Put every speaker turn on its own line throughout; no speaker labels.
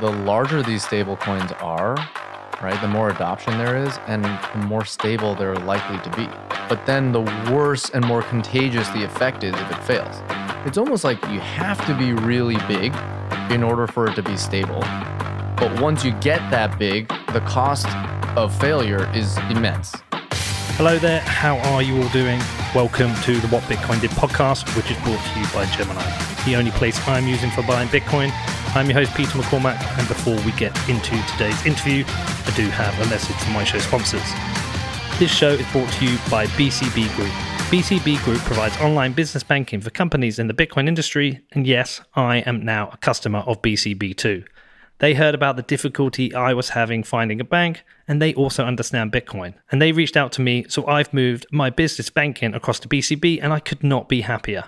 the larger these stable coins are, right, the more adoption there is and the more stable they're likely to be. But then the worse and more contagious the effect is if it fails. It's almost like you have to be really big in order for it to be stable. But once you get that big, the cost of failure is immense.
Hello there, how are you all doing? Welcome to the What Bitcoin Did podcast, which is brought to you by Gemini, the only place I'm using for buying Bitcoin. I'm your host, Peter McCormack, and before we get into today's interview, I do have a message from my show sponsors. This show is brought to you by BCB Group. BCB Group provides online business banking for companies in the Bitcoin industry, and yes, I am now a customer of BCB too. They heard about the difficulty I was having finding a bank, and they also understand Bitcoin. And they reached out to me, so I've moved my business banking across to BCB, and I could not be happier.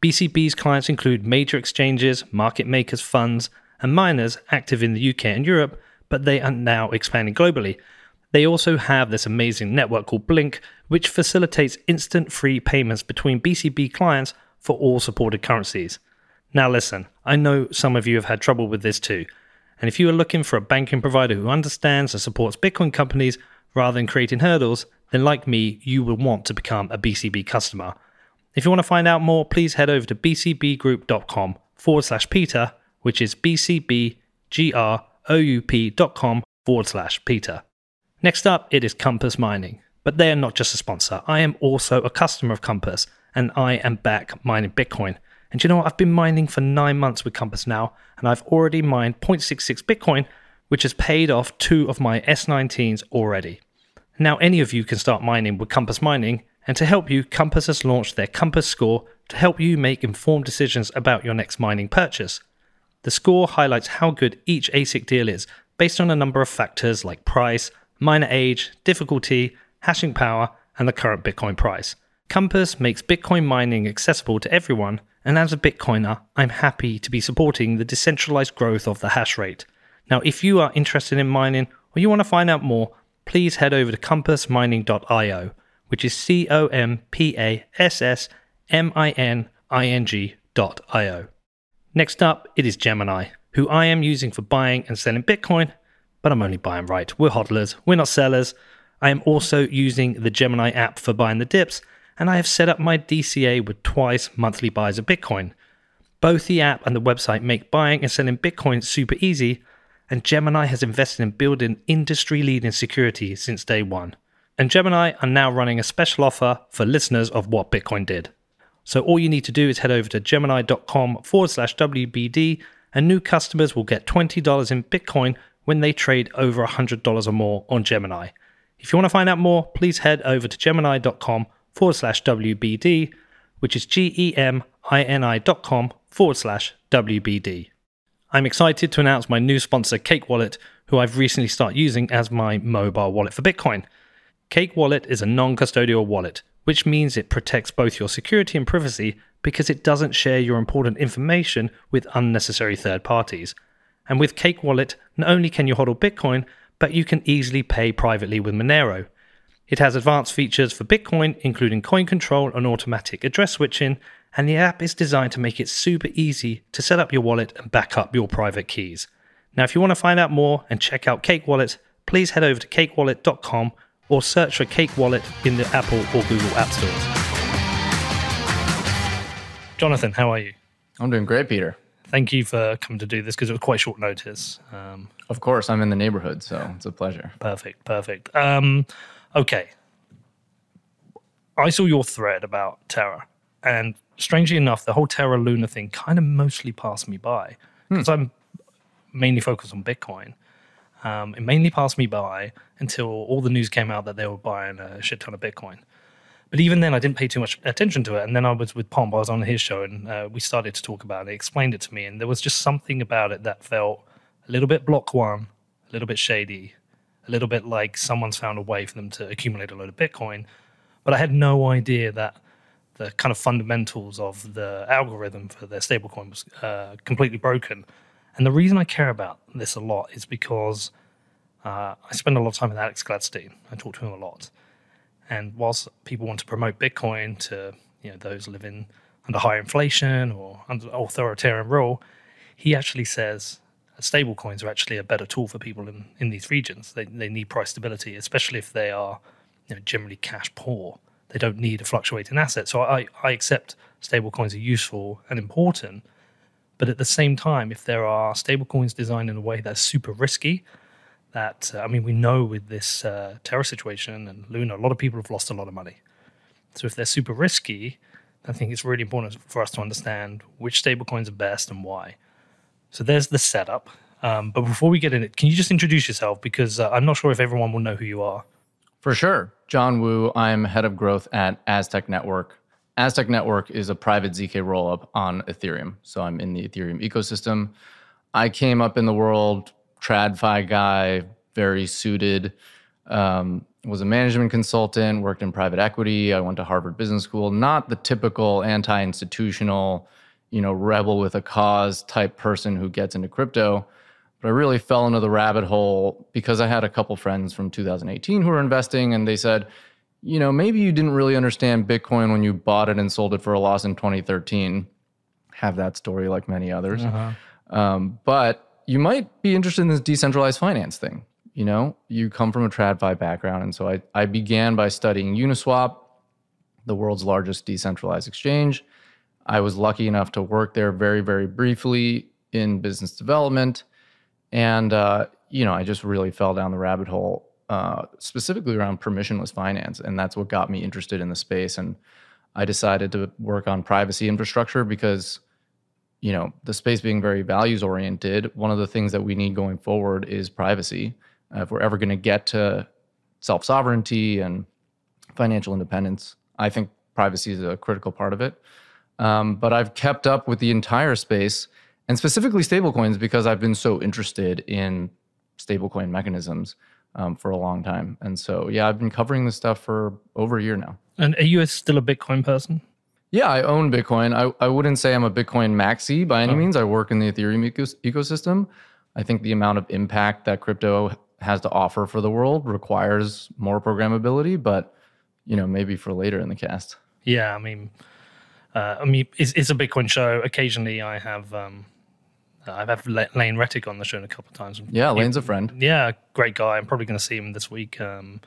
BCB's clients include major exchanges, market makers, funds, and miners active in the UK and Europe, but they are now expanding globally. They also have this amazing network called BLINC, which facilitates instant free payments between BCB clients for all supported currencies. Now, listen, I know some of you have had trouble with this too. And if you are looking for a banking provider who understands and supports Bitcoin companies rather than creating hurdles, then like me, you will want to become a BCB customer. If you want to find out more, please head over to bcbgroup.com forward slash Peter, which is bcbgroup.com forward slash Peter. Next up, it is Compass Mining. But they are not just a sponsor. I am also a customer of Compass, and I am back mining Bitcoin. And you know what? I've been mining for nine months with Compass now, and I've already mined 0.66 Bitcoin, which has paid off two of my S19s already. Now, any of you can start mining with Compass Mining, and to help you, Compass has launched their Compass Score to help you make informed decisions about your next mining purchase. The score highlights how good each ASIC deal is based on a number of factors like price, miner age, difficulty, hashing power, and the current Bitcoin price. Compass makes Bitcoin mining accessible to everyone, and as a Bitcoiner, I'm happy to be supporting the decentralized growth of the hash rate. Now, if you are interested in mining or you want to find out more, please head over to compassmining.io, which is C O M P A S S M I N I N G.io. Next up, it is Gemini, who I am using for buying and selling Bitcoin, but I'm only buying right. We're hodlers, we're not sellers. I am also using the Gemini app for buying the dips, and I have set up my DCA with twice monthly buys of Bitcoin. Both the app and the website make buying and selling Bitcoin super easy, and Gemini has invested in building industry leading security since day one. And Gemini are now running a special offer for listeners of What Bitcoin Did. So all you need to do is head over to gemini.com forward slash WBD, and new customers will get $20 in Bitcoin when they trade over $100 or more on Gemini. If you want to find out more, please head over to gemini.com forward slash WBD, which is G E M I N I dot com forward slash WBD. I'm excited to announce my new sponsor, Cake Wallet, who I've recently started using as my mobile wallet for Bitcoin. Cake Wallet is a non custodial wallet, which means it protects both your security and privacy because it doesn't share your important information with unnecessary third parties. And with Cake Wallet, not only can you hodl Bitcoin, but you can easily pay privately with Monero. It has advanced features for Bitcoin, including coin control and automatic address switching, and the app is designed to make it super easy to set up your wallet and back up your private keys. Now, if you want to find out more and check out Cake Wallet, please head over to cakewallet.com or search for Cake Wallet in the Apple or Google App Stores. Jonathan, how are you?
I'm doing great, Peter.
Thank you for coming to do this because it was quite short notice. Um,
Of course, I'm in the neighborhood, so it's a pleasure.
Perfect, perfect. Um, okay. I saw your thread about Terra, and strangely enough, the whole Terra Luna thing kind of mostly passed me by because I'm mainly focused on Bitcoin. Um, it mainly passed me by until all the news came out that they were buying a shit ton of Bitcoin. But even then, I didn't pay too much attention to it. And then I was with Pomp, I was on his show, and uh, we started to talk about it. He explained it to me, and there was just something about it that felt a little bit block one, a little bit shady, a little bit like someone's found a way for them to accumulate a load of Bitcoin. But I had no idea that the kind of fundamentals of the algorithm for their stablecoin was uh, completely broken. And the reason I care about this a lot is because uh, I spend a lot of time with Alex Gladstein. I talk to him a lot. And whilst people want to promote Bitcoin to you know those living under high inflation or under authoritarian rule, he actually says stable coins are actually a better tool for people in, in these regions. They, they need price stability, especially if they are you know, generally cash poor. They don't need a fluctuating asset. So I, I accept stable coins are useful and important. But at the same time, if there are stablecoins designed in a way that's super risky, that uh, I mean, we know with this uh, situation and Luna, a lot of people have lost a lot of money. So if they're super risky, I think it's really important for us to understand which stablecoins are best and why. So there's the setup. Um, but before we get in it, can you just introduce yourself? Because uh, I'm not sure if everyone will know who you are.
For sure. John Wu, I'm head of growth at Aztec Network. Aztec Network is a private ZK rollup on Ethereum. So I'm in the Ethereum ecosystem. I came up in the world, TradFi guy, very suited. Um, was a management consultant, worked in private equity. I went to Harvard Business School. Not the typical anti-institutional, you know, rebel with a cause type person who gets into crypto. But I really fell into the rabbit hole because I had a couple friends from 2018 who were investing, and they said, you know, maybe you didn't really understand Bitcoin when you bought it and sold it for a loss in 2013. Have that story like many others. Uh-huh. Um, but you might be interested in this decentralized finance thing you know, you come from a TradFi background. And so I, I began by studying Uniswap, the world's largest decentralized exchange. I was lucky enough to work there very, very briefly in business development. And, uh, you know, I just really fell down the rabbit hole, uh, specifically around permissionless finance. And that's what got me interested in the space. And I decided to work on privacy infrastructure because, you know, the space being very values oriented, one of the things that we need going forward is privacy uh, if we're ever going to get to self sovereignty and financial independence, I think privacy is a critical part of it. Um, but I've kept up with the entire space and specifically stablecoins because I've been so interested in stablecoin mechanisms um, for a long time. And so, yeah, I've been covering this stuff for over a year now.
And are you still a Bitcoin person?
Yeah, I own Bitcoin. I, I wouldn't say I'm a Bitcoin maxi by any oh. means. I work in the Ethereum ecos- ecosystem. I think the amount of impact that crypto has to offer for the world requires more programmability, but you know, maybe for later in the cast.
Yeah, I mean, uh, I mean, it's, it's, a Bitcoin show. Occasionally, I have um, I've had Lane Rettig on the show a couple of times.
Yeah, Lane's a friend.
Yeah, great guy. I'm probably going to see him this week. Um,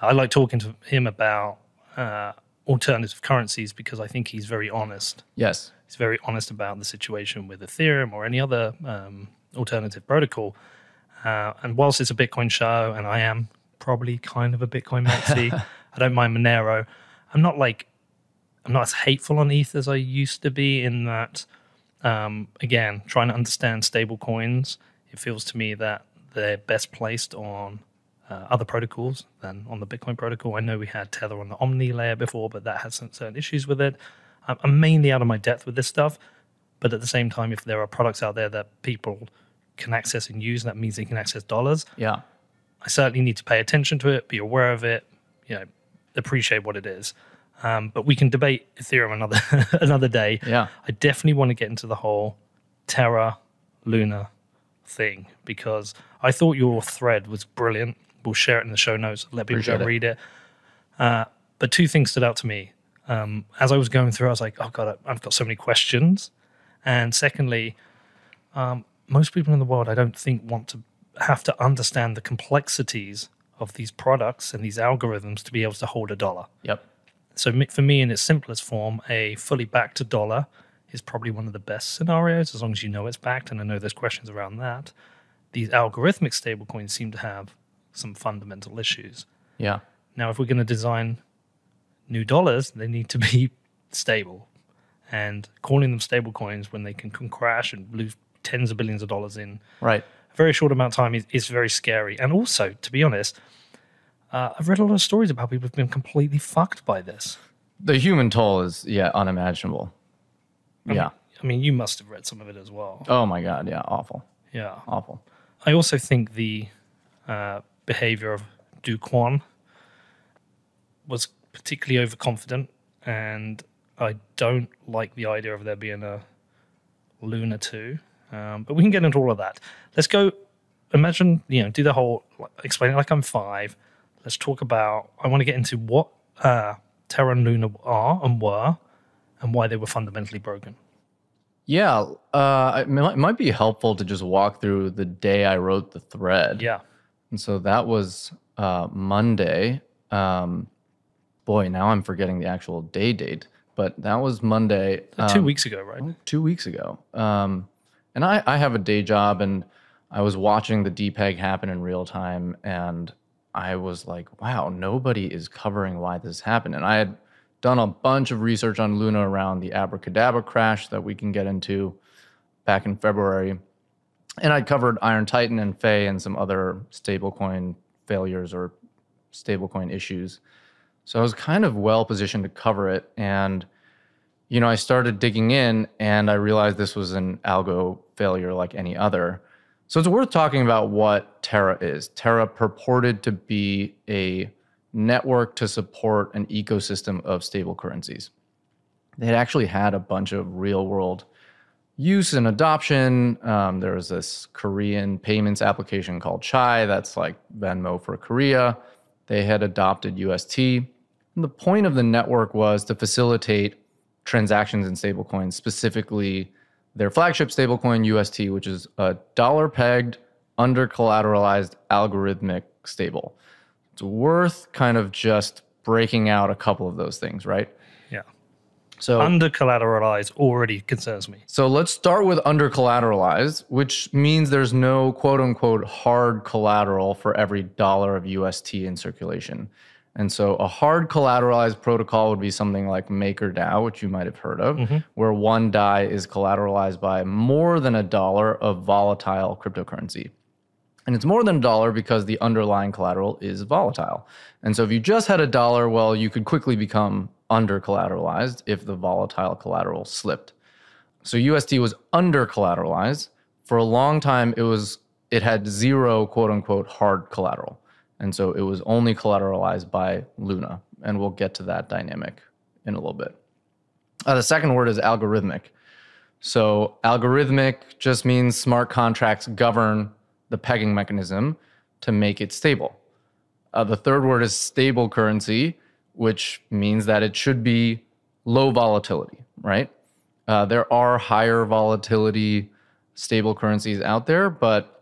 I like talking to him about uh, alternative currencies because I think he's very honest.
Yes,
he's very honest about the situation with Ethereum or any other um, alternative protocol. Uh, and whilst it's a Bitcoin show, and I am probably kind of a Bitcoin maxi, I don't mind Monero. I'm not like I'm not as hateful on ETH as I used to be. In that, um, again, trying to understand stable coins, it feels to me that they're best placed on uh, other protocols than on the Bitcoin protocol. I know we had Tether on the Omni layer before, but that has some certain issues with it. I'm, I'm mainly out of my depth with this stuff, but at the same time, if there are products out there that people can access and use. That means they can access dollars.
Yeah.
I certainly need to pay attention to it, be aware of it, you know, appreciate what it is. Um, but we can debate Ethereum another another day.
Yeah.
I definitely want to get into the whole Terra Luna thing because I thought your thread was brilliant. We'll share it in the show notes. Let people go read it. Uh, but two things stood out to me. Um, as I was going through, I was like, oh God, I've got so many questions. And secondly, um, most people in the world, I don't think, want to have to understand the complexities of these products and these algorithms to be able to hold a dollar.
Yep.
So for me, in its simplest form, a fully backed dollar is probably one of the best scenarios, as long as you know it's backed. And I know there's questions around that. These algorithmic stablecoins seem to have some fundamental issues.
Yeah.
Now, if we're going to design new dollars, they need to be stable. And calling them stablecoins when they can, can crash and lose tens of billions of dollars in
right
a very short amount of time is, is very scary. And also, to be honest, uh, I've read a lot of stories about people who've been completely fucked by this.
The human toll is yeah unimaginable.
I
yeah,
mean, I mean, you must have read some of it as well.
Oh my god, yeah, awful.
Yeah,
awful.
I also think the uh, behavior of Kwon was particularly overconfident, and I don't like the idea of there being a Luna 2 um, but we can get into all of that. Let's go. Imagine, you know, do the whole explain it like I'm five. Let's talk about. I want to get into what uh, Terra and Luna are and were, and why they were fundamentally broken.
Yeah, uh, it might, it might be helpful to just walk through the day I wrote the thread.
Yeah.
And so that was uh, Monday. Um, boy, now I'm forgetting the actual day date, but that was Monday.
Two
um,
weeks ago, right?
two weeks ago. Um, and I, I have a day job and I was watching the depeg happen in real time and I was like, wow, nobody is covering why this happened. And I had done a bunch of research on Luna around the Abracadabra crash that we can get into back in February. And I'd covered Iron Titan and Fei and some other stablecoin failures or stablecoin issues. So I was kind of well positioned to cover it. And you know, I started digging in and I realized this was an algo failure like any other. So it's worth talking about what Terra is. Terra purported to be a network to support an ecosystem of stable currencies. They had actually had a bunch of real world use and adoption. Um, there was this Korean payments application called Chai, that's like Venmo for Korea. They had adopted UST. And the point of the network was to facilitate transactions in stablecoins, specifically their flagship stablecoin UST, which is a dollar pegged, under collateralized algorithmic stable. It's worth kind of just breaking out a couple of those things, right?
Yeah.
So
Under collateralized already concerns me.
so let's start with under collateralized, which means there's no quote unquote hard collateral for every dollar of UST in circulation. And so a hard collateralized protocol would be something like MakerDAO, which you might have heard of, mm-hmm. where one DAI is collateralized by more than a dollar of volatile cryptocurrency. And it's more than a dollar because the underlying collateral is volatile. And so if you just had a dollar, well, you could quickly become under collateralized if the volatile collateral slipped. So UST was under collateralized. For a long time, it was it had zero quote unquote hard collateral. And so it was only collateralized by Luna. And we'll get to that dynamic in a little bit. Uh, the second word is algorithmic. So algorithmic just means smart contracts govern the pegging mechanism to make it stable. Uh, the third word is stable currency, which means that it should be low volatility, right? Uh, there are higher volatility stable currencies out there, but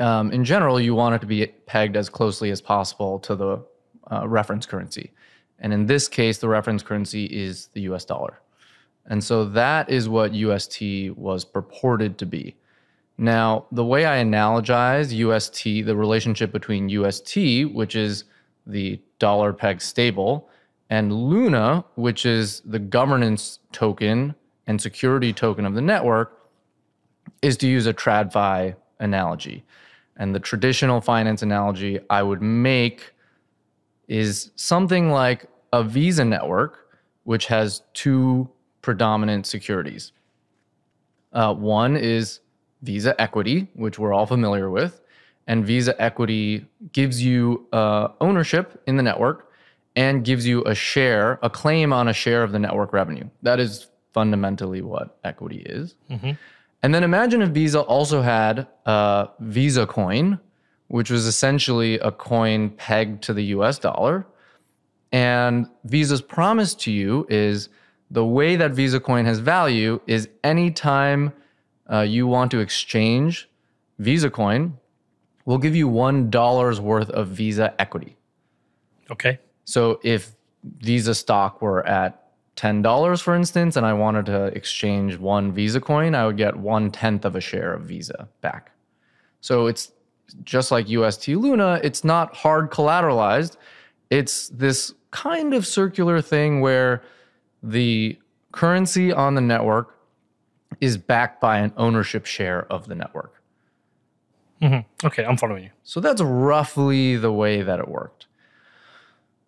um, in general, you want it to be pegged as closely as possible to the uh, reference currency. And in this case, the reference currency is the US dollar. And so that is what UST was purported to be. Now, the way I analogize UST, the relationship between UST, which is the dollar peg stable, and Luna, which is the governance token and security token of the network, is to use a TradFi analogy. And the traditional finance analogy I would make is something like a Visa network, which has two predominant securities. Uh, one is Visa Equity, which we're all familiar with, and Visa Equity gives you uh, ownership in the network and gives you a share, a claim on a share of the network revenue. That is fundamentally what equity is. And then imagine if Visa also had a Visa coin, which was essentially a coin pegged to the US dollar. And Visa's promise to you is the way that Visa coin has value is anytime uh, you want to exchange Visa coin, we'll give you $1 worth of Visa equity.
Okay.
So if Visa stock were at $10, for instance, and I wanted to exchange one Visa coin, I would get one tenth of a share of Visa back. So it's just like UST Luna, it's not hard collateralized. It's this kind of circular thing where the currency on the network is backed by an ownership share of the network. Mm-hmm.
Okay, I'm following you.
So that's roughly the way that it worked.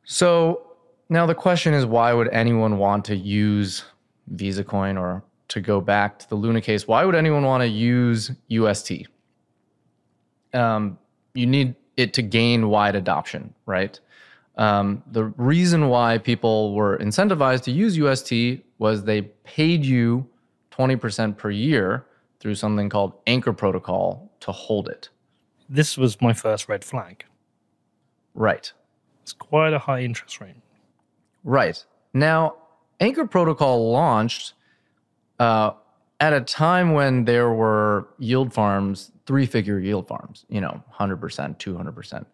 So now the question is why would anyone want to use Visa Coin or to go back to the Luna case, why would anyone want to use UST? Um, you need it to gain wide adoption, right? Um, the reason why people were incentivized to use UST was they paid you 20% per year through something called Anchor Protocol to hold it.
This was my first red flag.
Right.
It's quite a high interest rate.
Right. Now, Anchor Protocol launched uh, at a time when there were yield farms, three figure yield farms, you know, 100%, 200%.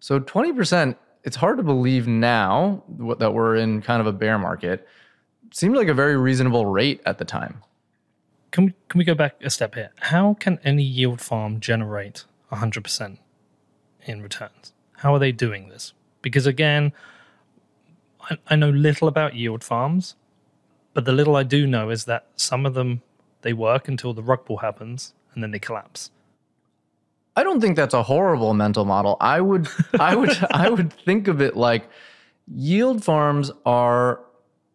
So 20%, it's hard to believe now that we're in kind of a bear market. Seemed like a very reasonable rate at the time.
Can we, can we go back a step here? How can any yield farm generate 100% in returns? How are they doing this? Because again, I, I know little about yield farms, but the little I do know is that some of them they work until the rug pull happens and then they collapse.
I don't think that's a horrible mental model. I would I would I would think of it like yield farms are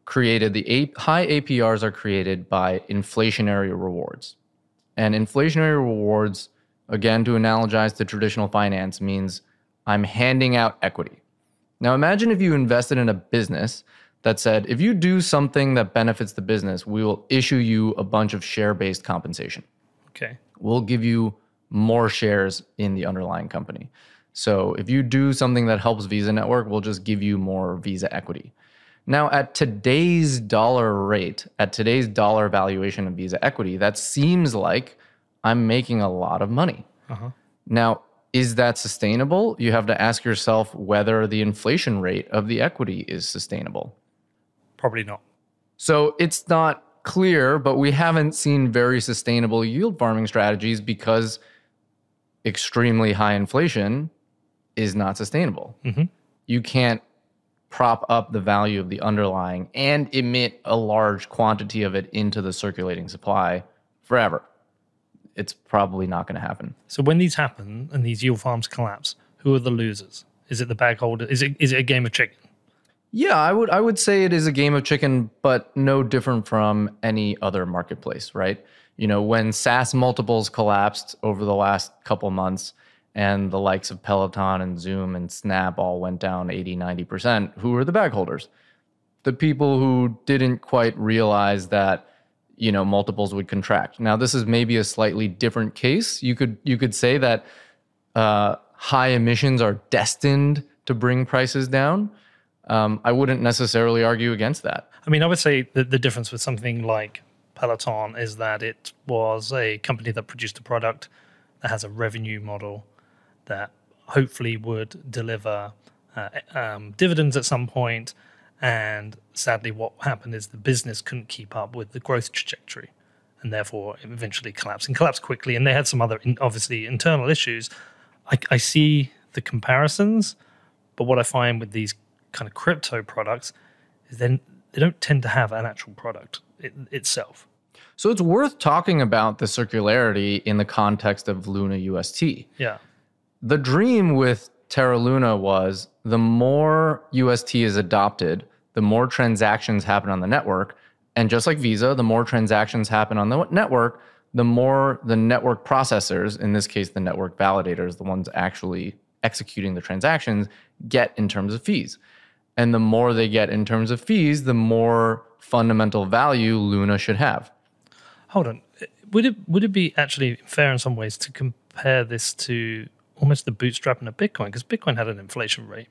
created the A- high APRs are created by inflationary rewards. And inflationary rewards again to analogize to traditional finance means I'm handing out equity. Now imagine if you invested in a business that said, if you do something that benefits the business, we will issue you a bunch of share based compensation.
Okay.
We'll give you more shares in the underlying company. So if you do something that helps Visa Network, we'll just give you more Visa equity. Now, at today's dollar rate, at today's dollar valuation of Visa equity, that seems like I'm making a lot of money. Uh-huh. Now, is that sustainable? You have to ask yourself whether the inflation rate of the equity is sustainable.
Probably not.
So it's not clear, but we haven't seen very sustainable yield farming strategies because extremely high inflation is not sustainable. Mm-hmm. You can't prop up the value of the underlying and emit a large quantity of it into the circulating supply forever. It's probably not going to happen.
So when these happen and these yield farms collapse, who are the losers? Is it the bag holder? Is it is it a game of chicken?
Yeah, I would I would say it is a game of chicken, but no different from any other marketplace, right? You know, when SaaS multiples collapsed over the last couple months and the likes of Peloton and Zoom and Snap all went down 80, 90%, who were the bag holders? The people who didn't quite realize that you know multiples would contract. Now this is maybe a slightly different case. You could you could say that uh, high emissions are destined to bring prices down um, I wouldn't necessarily argue against that.
I mean, I would say that the difference with something like Peloton is that it was a company that produced a product that has a revenue model that hopefully would deliver uh, um, dividends at some point. And sadly, what happened is the business couldn't keep up with the growth trajectory and therefore eventually collapsed and collapsed quickly. And they had some other, obviously, internal issues. I, I see the comparisons, but what I find with these kind of crypto products is then they don't tend to have an actual product it, itself.
So it's worth talking about the circularity in the context of Luna UST.
Yeah.
The dream with Terra Luna was the more UST is adopted, the more transactions happen on the network. And just like Visa, the more transactions happen on the network, the more the network processors, in this case, the network validators, the ones actually executing the transactions, get in terms of fees. And the more they get in terms of fees, the more fundamental value Luna should have.
Hold on. Would it would it be actually fair in some ways to compare this to almost the bootstrapping of Bitcoin? Because Bitcoin had an inflation rate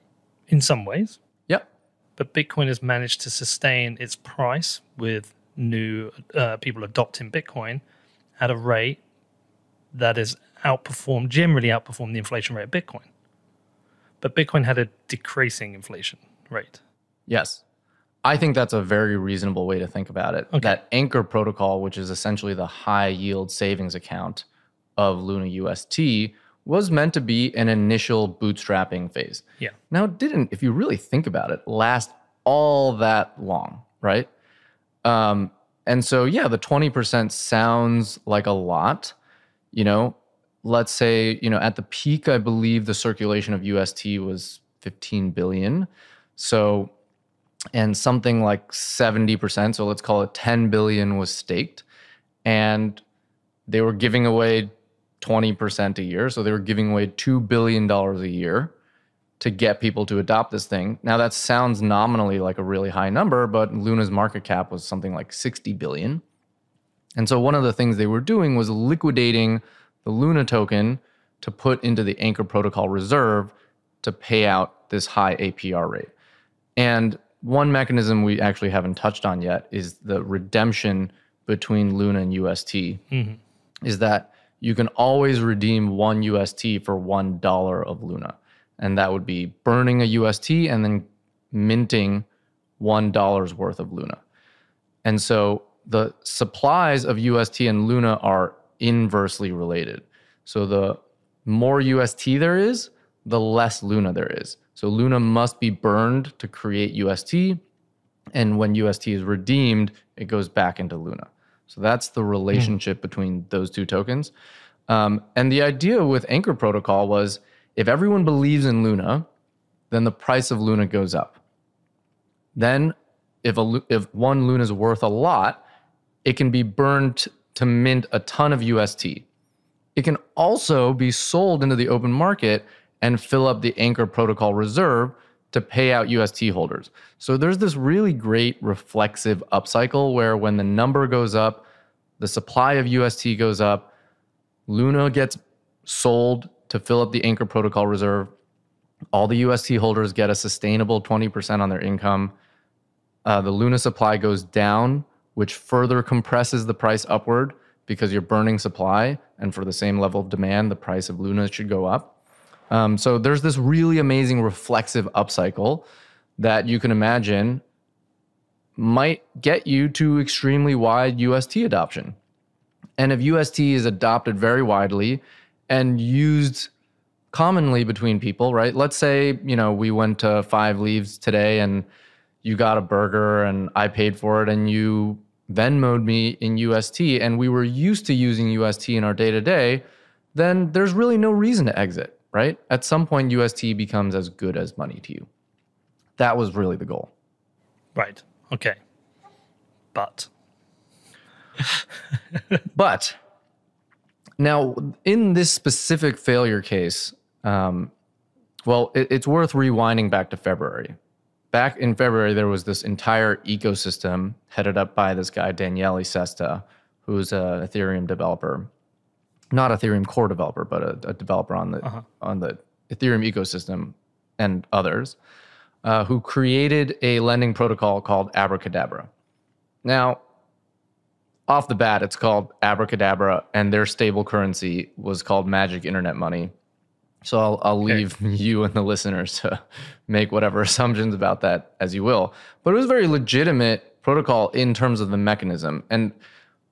in some ways. But Bitcoin has managed to sustain its price with new uh, people adopting Bitcoin at a rate that is outperformed, generally outperformed the inflation rate of Bitcoin. But Bitcoin had a decreasing inflation rate.
Yes. I think that's a very reasonable way to think about it. Okay. That Anchor protocol, which is essentially the high yield savings account of Luna UST, was meant to be an initial bootstrapping phase.
Yeah.
Now, it didn't, if you really think about it, last all that long, right? Um, and so, yeah, the 20% sounds like a lot. You know, let's say, you know, at the peak, I believe the circulation of UST was 15 billion. So, and something like 70%, so let's call it 10 billion was staked. And they were giving away 20% a year. So they were giving away $2 billion a year to get people to adopt this thing. Now that sounds nominally like a really high number, but Luna's market cap was something like 60 billion. And so one of the things they were doing was liquidating the Luna token to put into the Anchor Protocol reserve to pay out this high APR rate. And one mechanism we actually haven't touched on yet is the redemption between Luna and UST mm-hmm. is that you can always redeem one UST for one dollar of Luna. And that would be burning a UST and then minting one dollar's worth of Luna. And so the supplies of UST and Luna are inversely related. So the more UST there is, the less Luna there is. So Luna must be burned to create UST. And when UST is redeemed, it goes back into Luna. So that's the relationship between those two tokens. Um, and the idea with Anchor Protocol was if everyone believes in Luna, then the price of Luna goes up. Then, if a if one Luna is worth a lot, it can be burned to mint a ton of UST. It can also be sold into the open market and fill up the Anchor Protocol reserve to pay out UST holders. So there's this really great reflexive upcycle where when the number goes up, the supply of UST goes up, Luna gets sold to fill up the Anchor Protocol reserve. All the UST holders get a sustainable 20% on their income. Uh, the Luna supply goes down, which further compresses the price upward because you're burning supply. And for the same level of demand, the price of Luna should go up. Um, so there's this really amazing reflexive upcycle that you can imagine might get you to extremely wide UST adoption. And if UST is adopted very widely and used commonly between people, right? Let's say, you know, we went to Five Leaves today and you got a burger and I paid for it and you Venmoed me in UST and we were used to using UST in our day to day, then there's really no reason to exit, right? At some point, UST becomes as good as money to you. That was really the goal.
Right. Okay. But
But now, in this specific failure case, um, well, it, it's worth rewinding back to February. Back in February, there was this entire ecosystem headed up by this guy, Daniele Sesta, who's an Ethereum developer. Not Ethereum core developer, but a, a developer on the on the Ethereum ecosystem and others, uh, who created a lending protocol called Abracadabra. Now, off the bat, it's called Abracadabra, and their stable currency was called Magic Internet Money. So I'll, I'll leave you and the listeners to make whatever assumptions about that as you will. But it was a very legitimate protocol in terms of the mechanism. And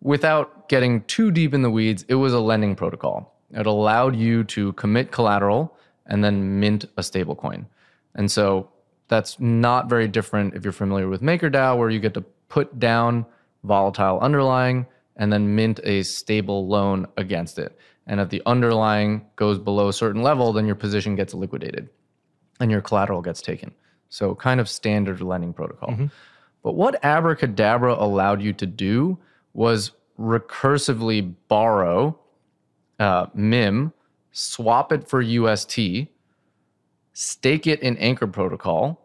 without getting too deep in the weeds, it was a lending protocol. It allowed you to commit collateral and then mint a stablecoin. And so that's not very different if you're familiar with MakerDAO, where you get to put down volatile underlying and then mint a stable loan against it. And if the underlying goes below a certain level, then your position gets liquidated and your collateral gets taken. So, kind of standard lending protocol. Mm-hmm. But what Abracadabra allowed you to do was recursively borrow uh, MIM, swap it for UST, stake it in Anchor Protocol,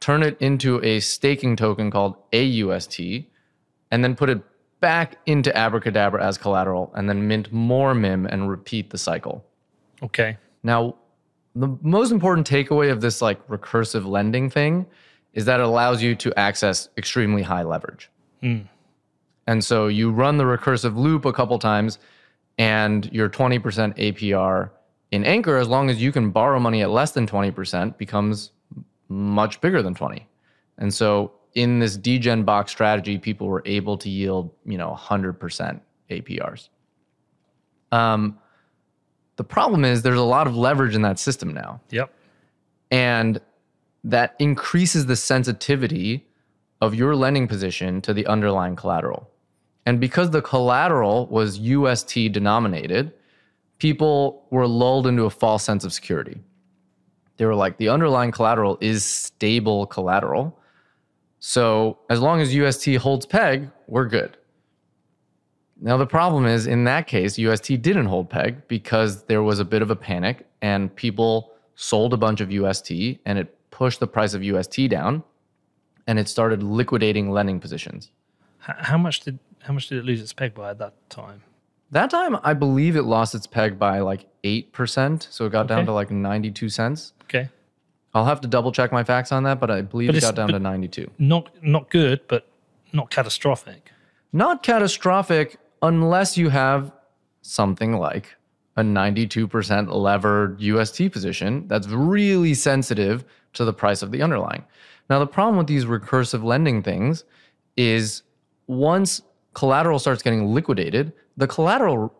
turn it into a staking token called AUST, and then put it back into Abracadabra as collateral, and then mint more MIM and repeat the cycle.
okay.
Now, the most important takeaway of this like recursive lending thing is that it allows you to access extremely high leverage. And so you run the recursive loop a couple times and your 20% APR in Anchor, as long as you can borrow money at less than 20%, becomes much bigger than 20. And so in this degen box strategy, people were able to yield, you know, 100% APRs. Um, the problem is there's a lot of leverage in that system now,
Yep.
and that increases the sensitivity of your lending position to the underlying collateral. And because the collateral was UST denominated, people were lulled into a false sense of security. They were like, the underlying collateral is stable collateral. So as long as UST holds peg, we're good. Now, the problem is in that case, UST didn't hold peg because there was a bit of a panic and people sold a bunch of UST and it pushed the price of UST down and it started liquidating lending positions.
How much did how much did it lose its peg by at that time?
That time, I believe it lost its peg by like 8%. So it got down to like 92 cents.
Okay.
I'll have to double check my facts on that, but I believe
But
it got down to 92.
Not not good, but not catastrophic.
Not catastrophic unless you have something like a 92% levered UST position that's really sensitive to the price of the underlying. Now, the problem with these recursive lending things is once collateral starts getting liquidated, the collateral,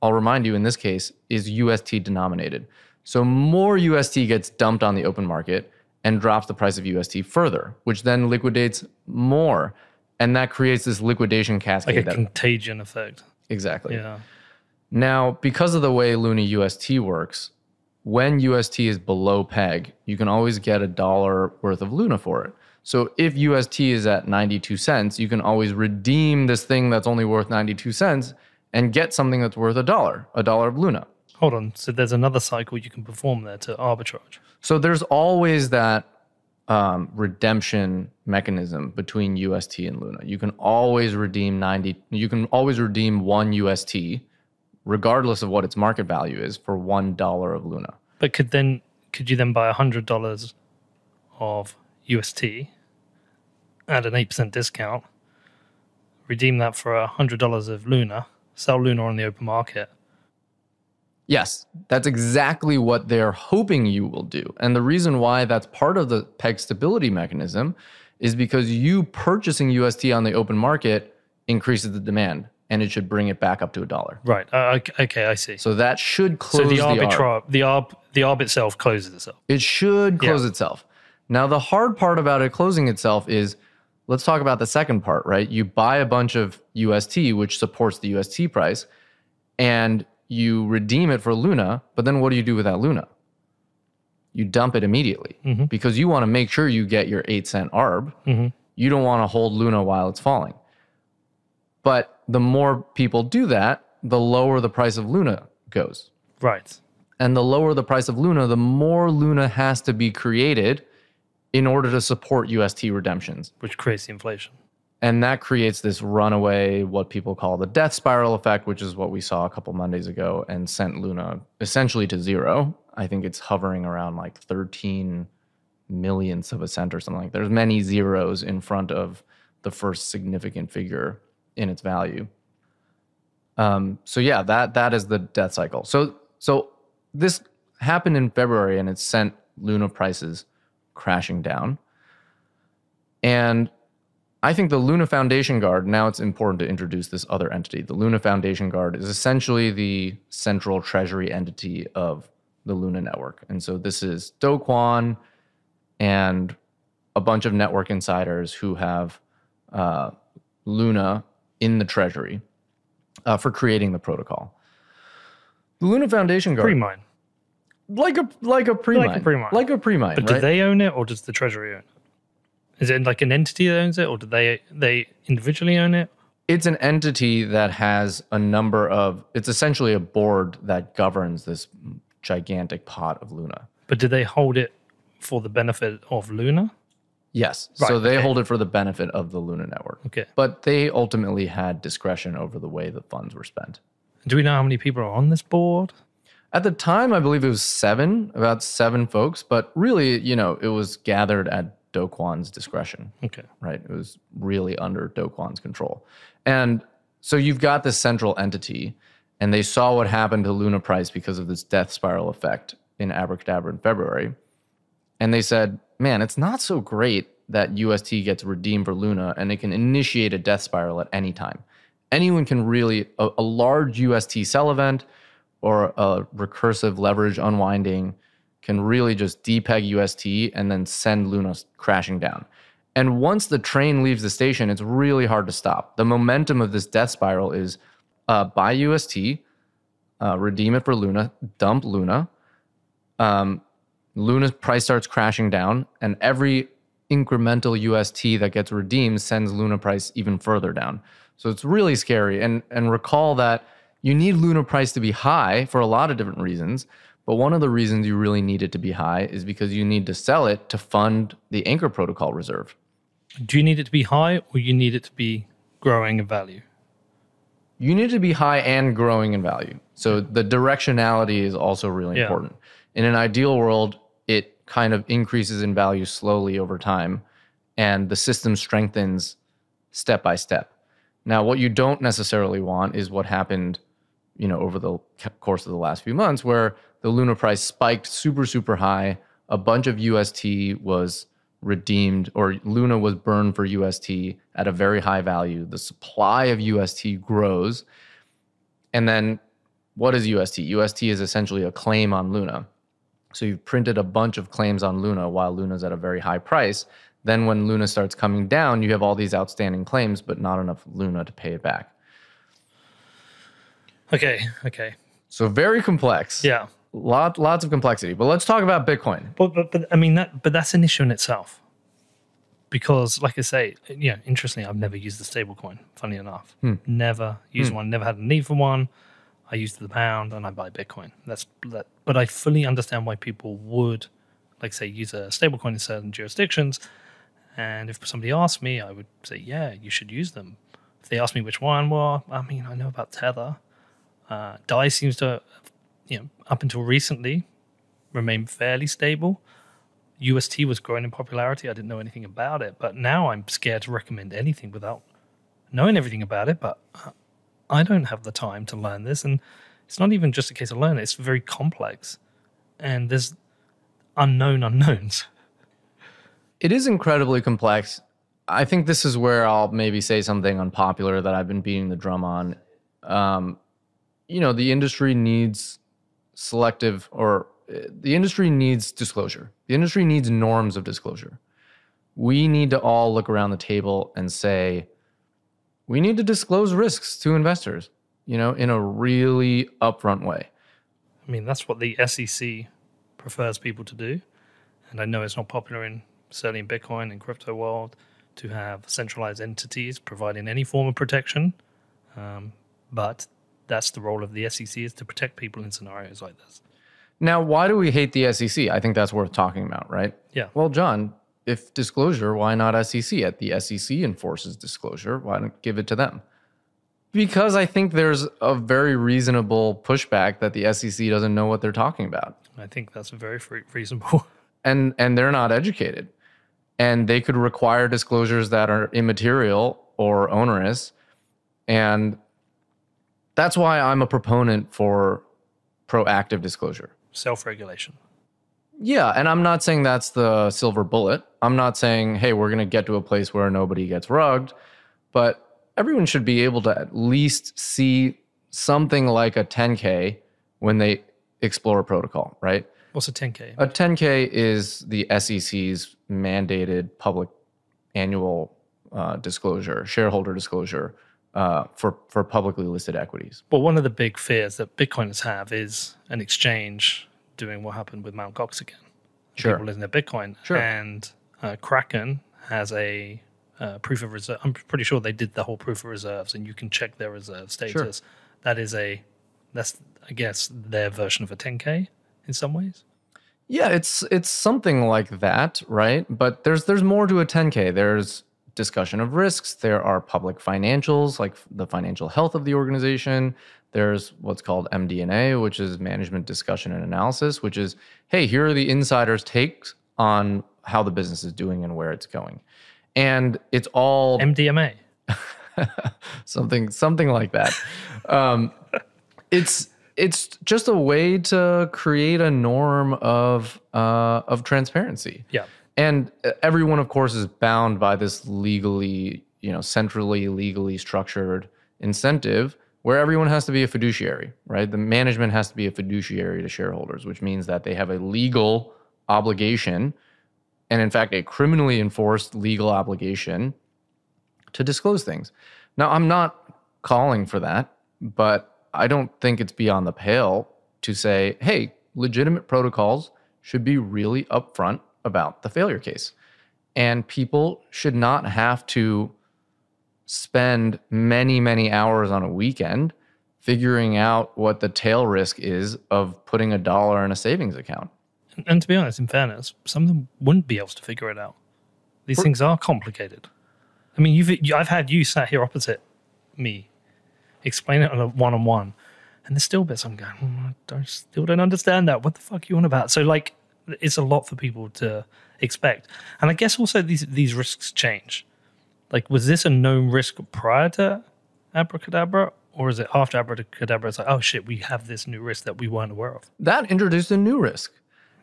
I'll remind you in this case, is UST denominated. So more UST gets dumped on the open market and drops the price of UST further, which then liquidates more. And that creates this liquidation cascade.
Like a
that,
contagion effect.
exactly.
Yeah.
Now, because of the way Luna UST works, when UST is below peg, you can always get a dollar worth of Luna for it. So if UST is at 92 cents, you can always redeem this thing that's only worth 92 cents and get something that's worth a dollar, a dollar of Luna.
Hold on. So there's another cycle you can perform there to arbitrage.
So there's always that um, redemption mechanism between UST and Luna. You can always redeem 90, you can always redeem one UST, regardless of what its market value is, for one dollar of Luna.
But could then could you then buy hundred dollars of UST at an eight percent discount, redeem that for hundred dollars of Luna, sell Luna on the open market?
Yes, that's exactly what they're hoping you will do. And the reason why that's part of the peg stability mechanism is because you purchasing UST on the open market increases the demand and it should bring it back up to a dollar.
Right. Uh, okay, I see. So,
So that should close
the
the, arb.
arbitrage, the arb, the arb itself closes itself.
It should close
Yeah.
itself. Now, the hard part about it closing itself is let's talk about the second part, right? You buy a bunch of UST, which supports the UST price, and you redeem it for Luna, but then what do you do with that Luna? You dump it immediately
Mhm.
because you want to make sure you get your eight cent ARB.
Mhm.
You don't want to hold Luna while it's falling. But the more people do that, the lower the price of Luna goes.
Right.
And the lower the price of Luna, the more Luna has to be created in order to support UST redemptions.
Which creates the inflation.
And that creates this runaway, what people call the death spiral effect, which is what we saw a couple Mondays ago and sent Luna essentially to zero. I think it's hovering around like 13 millionths of a cent or something like that. There's many zeros in front of the first significant figure in its value. Um, so yeah, that that is the death cycle. So so this happened in February and it sent Luna prices crashing down. And I think the Luna Foundation Guard, now it's important to introduce this other entity. The Luna Foundation Guard is essentially the central treasury entity of the Luna network. And so this is Do Kwon and a bunch of network insiders who have uh, Luna in the treasury uh, for creating the protocol. The Luna Foundation Guard,
Pre-mine.
Like a like a pre-mine,
pre-mine.
like a pre-mine,
But
right?
do they own it or does the treasury own it? Is it like an entity that owns it or do they they individually own it?
it's an entity that has a number of it's essentially a board that governs this gigantic pot of luna
But do they hold it for the benefit of Luna?
yes so they
okay.
hold it for the benefit of the luna network
Okay.
but they ultimately had discretion over the way the funds were spent
Do we know how many people are on this board?
At the time i believe it was seven about seven folks but really you know it was gathered at do Kwon's discretion
Okay.
right? It was really under Do Kwon's control. And so you've got this central entity, and they saw what happened to Luna Price because of this death spiral effect in Abracadabra in February. And they said, man, it's not so great that UST gets redeemed for Luna and it can initiate a death spiral at any time. Anyone can really, a, a large UST sell event or a recursive leverage unwinding can really just depeg UST and then send Luna crashing down. And once the train leaves the station, it's really hard to stop. The momentum of this death spiral is uh, buy UST, uh, redeem it for Luna, dump Luna. Um, Luna's price starts crashing down, and every incremental UST that gets redeemed sends Luna price even further down. So it's really scary. And and recall that you need Luna price to be high for a lot of different reasons. But one of the reasons you really need it to be high is because you need to sell it to fund the Anchor Protocol reserve.
Do you need it to be high or you need it to be growing in value?
You need it to be high and growing in value. So the directionality is also really
Yeah.
important. In an ideal world, it kind of increases in value slowly over time and the system strengthens step by step. Now, what you don't necessarily want is what happened, you know, over the course of the last few months, where the Luna price spiked super, super high. A bunch of UST was redeemed, or Luna was burned for UST at a very high value. The supply of UST grows. And then what is UST? UST is essentially a claim on Luna. So you've printed a bunch of claims on Luna while Luna's at a very high price. Then when Luna starts coming down, you have all these outstanding claims, but not enough Luna to pay it back.
Okay, okay.
So very complex.
Yeah.
Lot, lots of complexity. But let's talk about Bitcoin.
But, but, but I mean, that, but that's an issue in itself. Because, like I say, yeah, interestingly, I've never used the stablecoin, funny enough. Hmm. Never used hmm. one, never had a need for one. I use the pound and I buy Bitcoin. That's that. But I fully understand why people would, like, say, use a stablecoin in certain jurisdictions. And if somebody asked me, I would say, yeah, you should use them. If they ask me which one, well, I mean, I know about Tether. Uh, Dai seems to, you know, up until recently, remain fairly stable. UST was growing in popularity. I didn't know anything about it, but now I'm scared to recommend anything without knowing everything about it. But uh, I don't have the time to learn this, and it's not even just a case of learning; it's very complex, and there's unknown unknowns.
It is incredibly complex. I think this is where I'll maybe say something unpopular that I've been beating the drum on. Um, you know, the industry needs selective or uh, the industry needs disclosure. The industry needs norms of disclosure. We need to all look around the table and say, we need to disclose risks to investors, you know, in a really upfront way.
I mean, that's what the SEC prefers people to do, and I know it's not popular in certainly in Bitcoin and crypto world to have centralized entities providing any form of protection, um, but that's the role of the SEC is to protect people in scenarios like this.
Now, why do we hate the SEC? I think that's worth talking about, right?
Yeah.
Well, John, if disclosure, why not SEC? At the SEC enforces disclosure. Why not give it to them? Because I think there's a very reasonable pushback that the SEC doesn't know what they're talking about,
I think that's very reasonable.
and and they're not educated, and they could require disclosures that are immaterial or onerous, and that's why I'm a proponent for proactive disclosure.
Self regulation.
Yeah, and I'm not saying that's the silver bullet. I'm not saying, hey, we're going to get to a place where nobody gets rugged, but everyone should be able to at least see something like a 10K when they explore a protocol, right?
What's a 10K?
A 10K is the SEC's mandated public annual uh, disclosure, shareholder disclosure uh, for, for publicly listed equities.
Well, one of the big fears that Bitcoiners have is an exchange doing what happened with Mt. Gox again.
Sure.
People losing their Bitcoin.
Sure.
And uh, Kraken has a uh, proof of reserve. I'm pretty sure they did the whole proof of reserves, and you can check their reserve status. Sure. That is a, that's I guess their version of a 10k in some ways.
Yeah, it's it's something like that, right? But there's there's more to a 10K. There's discussion of risks. There are public financials, like the financial health of the organization. There's what's called MD&A, which is management discussion and analysis, which is, hey, here are the insiders' takes on how the business is doing and where it's going. And it's all
MDMA.
something something like that. Um, it's it's just a way to create a norm of uh, of transparency.
Yeah.
And uh, everyone, of course, is bound by this legally, you know, centrally legally structured incentive where everyone has to be a fiduciary, right? The management has to be a fiduciary to shareholders, which means that they have a legal obligation, and in fact, a criminally enforced legal obligation to disclose things. Now, I'm not calling for that, but I don't think it's beyond the pale to say, hey, legitimate protocols should be really upfront about the failure case. And people should not have to spend many, many hours on a weekend figuring out what the tail risk is of putting a dollar in a savings account.
And, and to be honest, in fairness, some of them wouldn't be able to figure it out. These things are complicated. I mean, you've you, I've had you sat here opposite me, explain it on a one on one, and there's still bits I'm going, "Hmm, I don't, still don't understand that. What the fuck are you on about? So like, it's a lot for people to expect, and I guess also these these risks change. Like, was this a known risk prior to abracadabra? Or is it after abracadabra? It's like, oh shit, we have this new risk that we weren't aware of.
That introduced a new risk.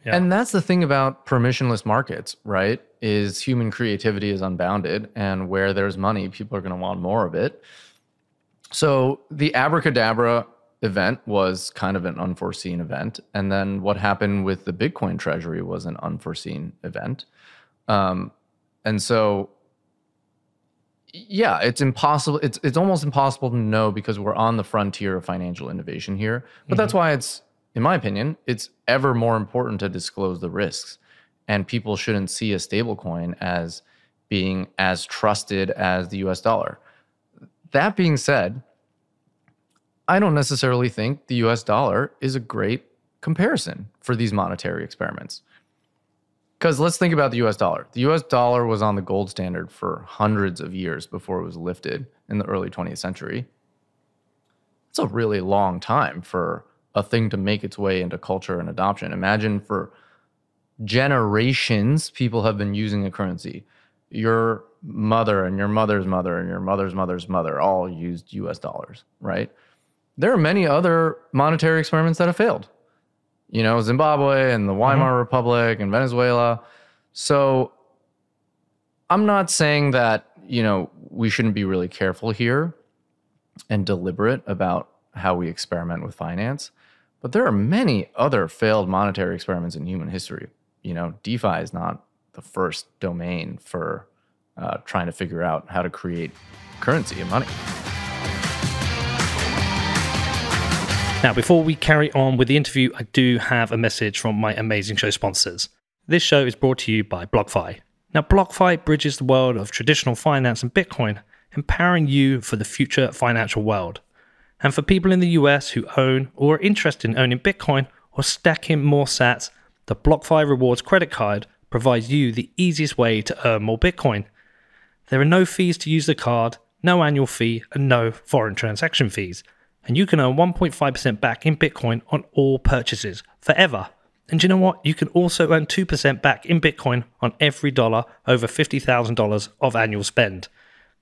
Yeah.
And that's the thing about permissionless markets, right? Is human creativity is unbounded, and where there's money, people are going to want more of it. So the abracadabra event was kind of an unforeseen event, and then what happened with the Bitcoin treasury was an unforeseen event. Um, and so, yeah, it's impossible. It's it's almost impossible to know because we're on the frontier of financial innovation here. But that's why it's, in my opinion, it's ever more important to disclose the risks, and people shouldn't see a stablecoin as being as trusted as the U.S. dollar. That being said, I don't necessarily think the US dollar is a great comparison for these monetary experiments. Because let's think about the US dollar. The US dollar was on the gold standard for hundreds of years before it was lifted in the early 20th century. It's a really long time for a thing to make its way into culture and adoption. Imagine for generations, people have been using a currency. Your mother and your mother's mother and your mother's mother's mother all used US dollars, right? There are many other monetary experiments that have failed. You know, Zimbabwe and the Weimar Republic and Venezuela. So I'm not saying that, you know, we shouldn't be really careful here and deliberate about how we experiment with finance. But there are many other failed monetary experiments in human history. You know, DeFi is not the first domain for uh, trying to figure out how to create currency and money.
Now, before we carry on with the interview, I do have a message from my amazing show sponsors. This show is brought to you by BlockFi. Now, BlockFi bridges the world of traditional finance and Bitcoin, empowering you for the future financial world. And for people in the US who own or are interested in owning Bitcoin or stacking more sats, the BlockFi Rewards credit card provides you the easiest way to earn more Bitcoin. There are no fees to use the card, no annual fee, and no foreign transaction fees. And you can earn 1.5% back in Bitcoin on all purchases forever. And you know what? You can also earn 2% back in Bitcoin on every dollar over $50,000 of annual spend.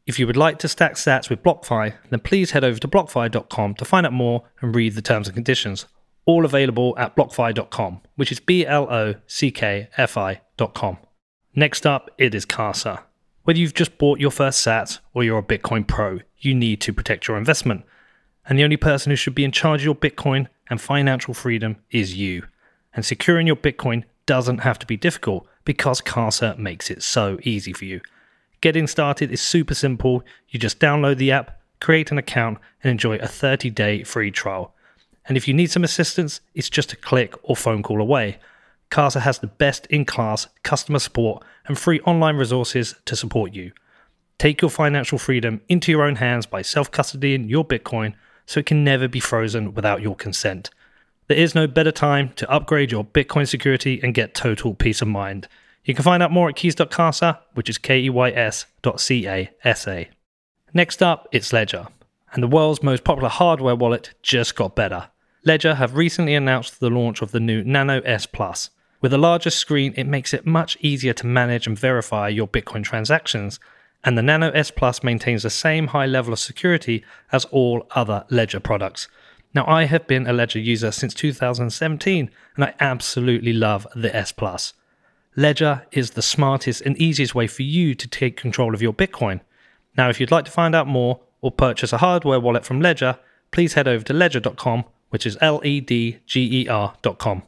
If you would like to stack sats with BlockFi, then please head over to blockfi.com to find out more and read the terms and conditions. All available at blockfi.com, which is B L O C K F I.com. Next up, it is Casa. Whether you've just bought your first sats or you're a Bitcoin pro, you need to protect your investment. And the only person who should be in charge of your Bitcoin and financial freedom is you. And securing your Bitcoin doesn't have to be difficult because Casa makes it so easy for you. Getting started is super simple. You just download the app, create an account, and enjoy a 30 day free trial. And if you need some assistance, it's just a click or phone call away. Casa has the best in class customer support and free online resources to support you. Take your financial freedom into your own hands by self custodying your Bitcoin so it can never be frozen without your consent. There is no better time to upgrade your Bitcoin security and get total peace of mind. You can find out more at keys.casa, which is K E Y S dot C A S A. Next up, it's Ledger, and the world's most popular hardware wallet just got better. Ledger have recently announced the launch of the new Nano S Plus. With a larger screen, it makes it much easier to manage and verify your Bitcoin transactions, and the Nano S Plus maintains the same high level of security as all other Ledger products. Now, I have been a Ledger user since 2017, and I absolutely love the S Plus. Ledger is the smartest and easiest way for you to take control of your Bitcoin. Now, if you'd like to find out more or purchase a hardware wallet from Ledger, please head over to ledger.com, which is L E D G E R.com.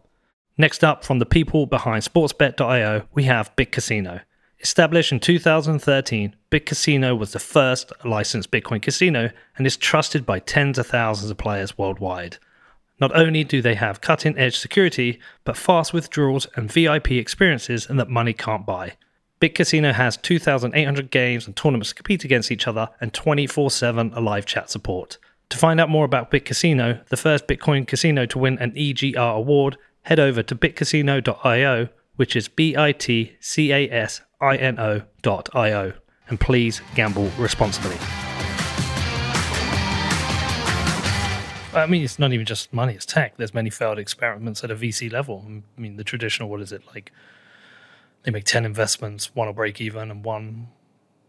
Next up, from the people behind sportsbet.io, we have Bit Casino. Established in 2013, Bit Casino was the first licensed Bitcoin casino and is trusted by tens of thousands of players worldwide. Not only do they have cutting edge security, but fast withdrawals and VIP experiences and that money can't buy. Bit Casino has 2,800 games and tournaments to compete against each other and 24 7 live chat support. To find out more about Bit Casino, the first Bitcoin casino to win an EGR award, head over to bitcasino.io, which is B I T C A S I N O.io. And please gamble responsibly. I mean, it's not even just money, it's tech. There's many failed experiments at a VC level. I mean, the traditional, what is it, like they make 10 investments, one will break even and one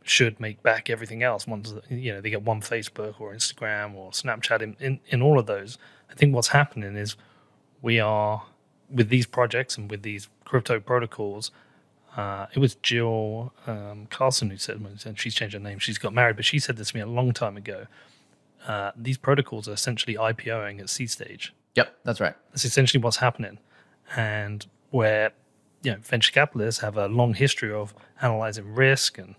should make back everything else once you know they get one Facebook or Instagram or Snapchat in, in, in all of those. I think what's happening is we are with these projects and with these crypto protocols. Uh, it was Jill um, Carlson who said, and she's changed her name. She's got married, but she said this to me a long time ago. Uh, these protocols are essentially IPOing at seed stage.
Yep, that's right.
That's essentially what's happening, and where you know venture capitalists have a long history of analyzing risk and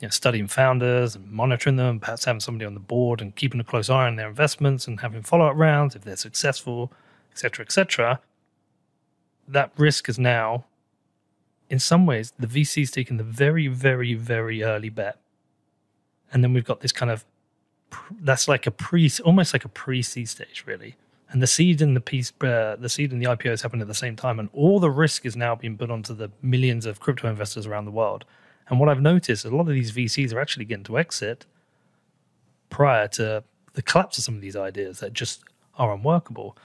you know, studying founders and monitoring them, perhaps having somebody on the board and keeping a close eye on their investments and having follow up rounds if they're successful, etc., etc. That risk is now, in some ways, the VC's taken the very, very, very early bet, and then we've got this kind of that's like a pre, almost like a pre seed stage, really. And the seed and the piece, uh, the seed and the IPO IPOs happen at the same time, and all the risk is now being put onto the millions of crypto investors around the world and what I've noticed a lot of these VCs are actually getting to exit prior to the collapse of some of these ideas that just are unworkable.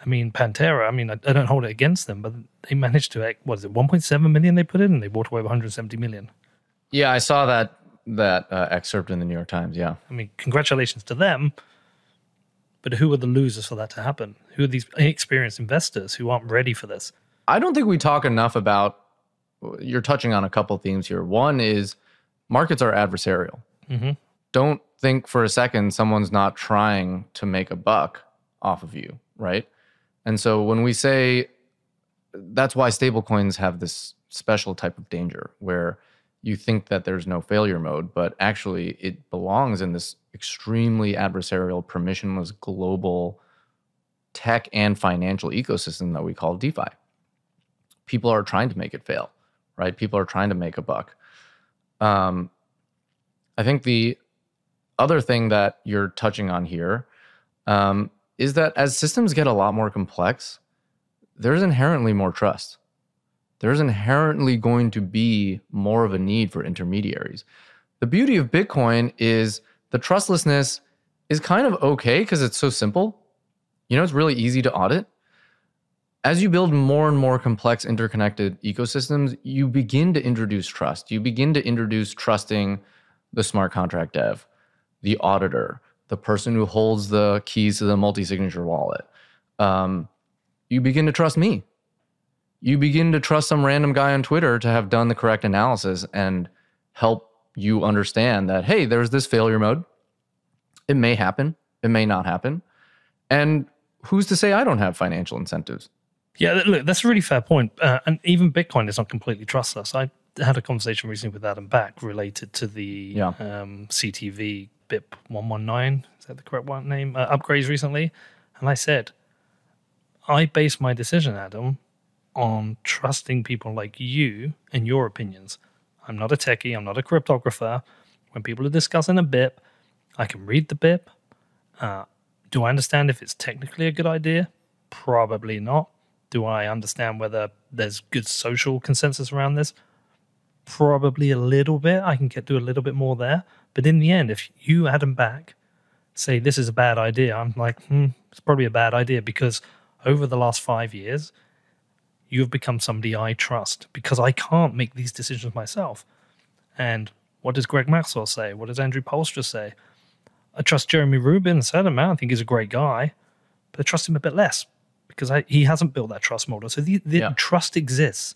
I mean, Pantera, I mean, I, I don't hold it against them, but they managed to, what is it, 1.7 million they put in and they bought away 170 million.
Yeah, I saw that that uh, excerpt in the New York Times. Yeah.
I mean, congratulations to them. But who are the losers for that to happen? Who are these inexperienced investors who aren't ready for this?
I don't think we talk enough about you're touching on a couple themes here. One is markets are adversarial. Mm-hmm. Don't think for a second someone's not trying to make a buck off of you, right? And so when we say that's why stablecoins have this special type of danger where you think that there's no failure mode, but actually it belongs in this extremely adversarial, permissionless global tech and financial ecosystem that we call DeFi. People are trying to make it fail right? People are trying to make a buck. Um, I think the other thing that you're touching on here um, is that as systems get a lot more complex, there's inherently more trust. There's inherently going to be more of a need for intermediaries. The beauty of Bitcoin is the trustlessness is kind of okay because it's so simple. You know, it's really easy to audit as you build more and more complex interconnected ecosystems, you begin to introduce trust. You begin to introduce trusting the smart contract dev, the auditor, the person who holds the keys to the multi signature wallet. Um, you begin to trust me. You begin to trust some random guy on Twitter to have done the correct analysis and help you understand that, hey, there's this failure mode. It may happen, it may not happen. And who's to say I don't have financial incentives?
Yeah, look, that's a really fair point. Uh, and even Bitcoin is not completely trustless. I had a conversation recently with Adam Back related to the yeah. um, CTV BIP 119, is that the correct one name? Uh, upgrades recently. And I said, I base my decision, Adam, on trusting people like you and your opinions. I'm not a techie, I'm not a cryptographer. When people are discussing a BIP, I can read the BIP. Uh, do I understand if it's technically a good idea? Probably not. Do I understand whether there's good social consensus around this? Probably a little bit. I can get do a little bit more there. But in the end, if you, Adam Back, say this is a bad idea, I'm like, hmm, it's probably a bad idea because over the last five years, you have become somebody I trust because I can't make these decisions myself. And what does Greg Maxwell say? What does Andrew Poelstra say? I trust Jeremy Rubin, said him, I think he's a great guy, but I trust him a bit less because I, he hasn't built that trust model. So the, the yeah. trust exists.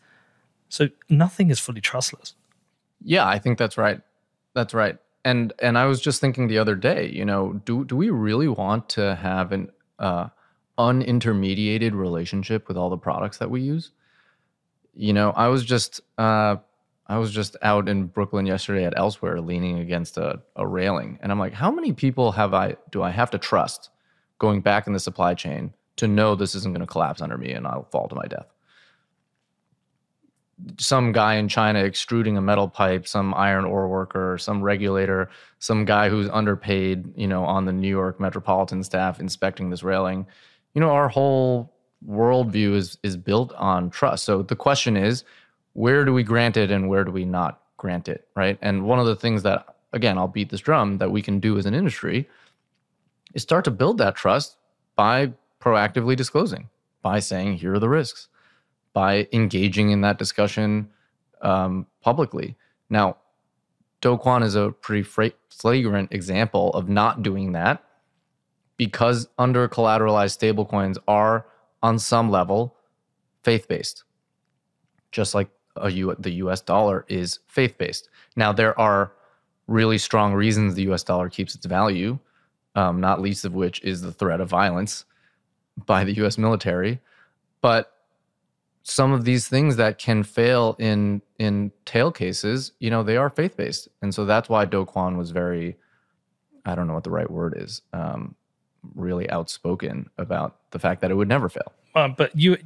So nothing is fully trustless.
Yeah, I think that's right. That's right. And and I was just thinking the other day, you know, do do we really want to have an uh, unintermediated relationship with all the products that we use? You know, I was just uh, I was just out in Brooklyn yesterday at Elsewhere, leaning against a, a railing, and I'm like, how many people have I do I have to trust going back in the supply chain to know this isn't going to collapse under me and I'll fall to my death. Some guy in China extruding a metal pipe, some iron ore worker, some regulator, some guy who's underpaid, you know, on the New York metropolitan staff inspecting this railing. You know, our whole worldview is is built on trust. So the question is, where do we grant it and where do we not grant it, right? And one of the things that again, I'll beat this drum that we can do as an industry is start to build that trust by proactively disclosing by saying, here are the risks, by engaging in that discussion um, publicly. Now, Do is a pretty flagrant example of not doing that because under collateralized stablecoins are on some level faith based, just like the US dollar is faith based. Now, there are really strong reasons the US dollar keeps its value, um, not least of which is the threat of violence by the US military. But some of these things that can fail in in tail cases, you know, they are faith based, and so that's why Do Kwon was very, I don't know what the right word is, um, really outspoken about the fact that it would never fail.
Uh, but you,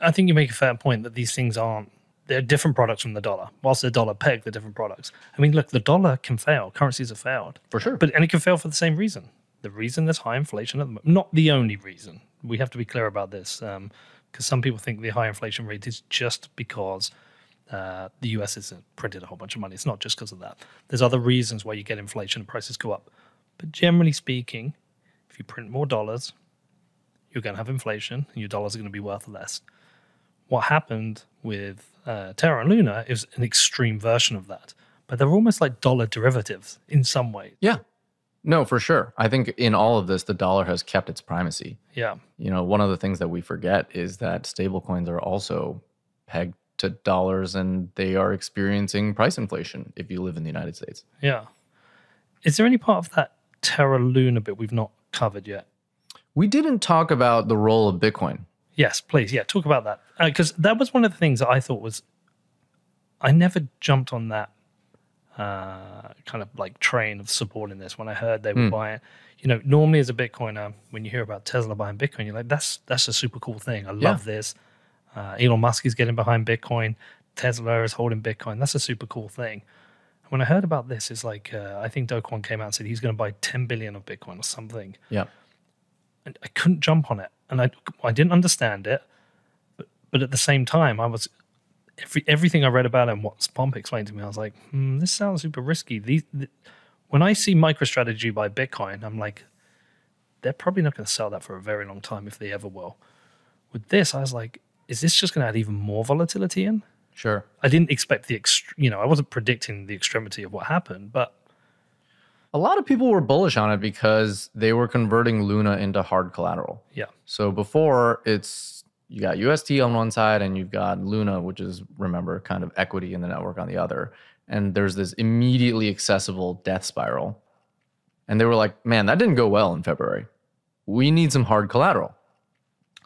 I think you make a fair point that these things aren't. They're different products from the dollar. Whilst the dollar pegged, they're different products. I mean, look, the dollar can fail. Currencies have failed,
For sure.
but and it can fail for the same reason. The reason there's high inflation at the moment, not the only reason. We have to be clear about this, because some people think the high inflation rate is just because uh, the US has printed a whole bunch of money. It's not just because of that. There's other reasons why you get inflation and prices go up. But generally speaking, if you print more dollars, you're going to have inflation and your dollars are going to be worth less. What happened with uh, Terra and Luna is an extreme version of that, but they're almost like dollar derivatives in some way.
yeah. No, for sure. I think in all of this, the dollar has kept its primacy.
Yeah,
You know, one of the things that we forget is that stablecoins are also pegged to dollars and they are experiencing price inflation if you live in the United States.
yeah. Is there any part of that Terra Luna bit we've not covered yet?
We didn't talk about the role of Bitcoin.
Yes, please. Yeah, talk about that uh, because that was one of the things that I thought was. I never jumped on that uh, kind of like train of supporting this when I heard they were buying. You know, normally as a Bitcoiner, when you hear about Tesla buying Bitcoin, you're like, "That's that's a super cool thing. I love this." Uh, Elon Musk is getting behind Bitcoin. Tesla is holding Bitcoin. That's a super cool thing. When I heard about this, it's like uh, I think Do Kwon came out and said he's going to buy 10 billion of Bitcoin or something
Yeah.
and I couldn't jump on it, and I I didn't understand it, but but at the same time, I was every everything I read about it and what Pomp explained to me, I was like, hmm, this sounds super risky. These th- when I see MicroStrategy buy Bitcoin, I'm like, they're probably not going to sell that for a very long time if they ever will. With this, I was like, is this just going to add even more volatility in?
Sure.
I didn't expect the ext- you know I wasn't predicting the extremity of what happened, but
A lot of people were bullish on it because they were converting Luna into hard collateral.
yeah,
So before it's you got UST on one side and you've got Luna, which is remember kind of equity in the network on the other. And there's this immediately accessible death spiral. And they were like, man, that didn't go well in February. We need some hard collateral.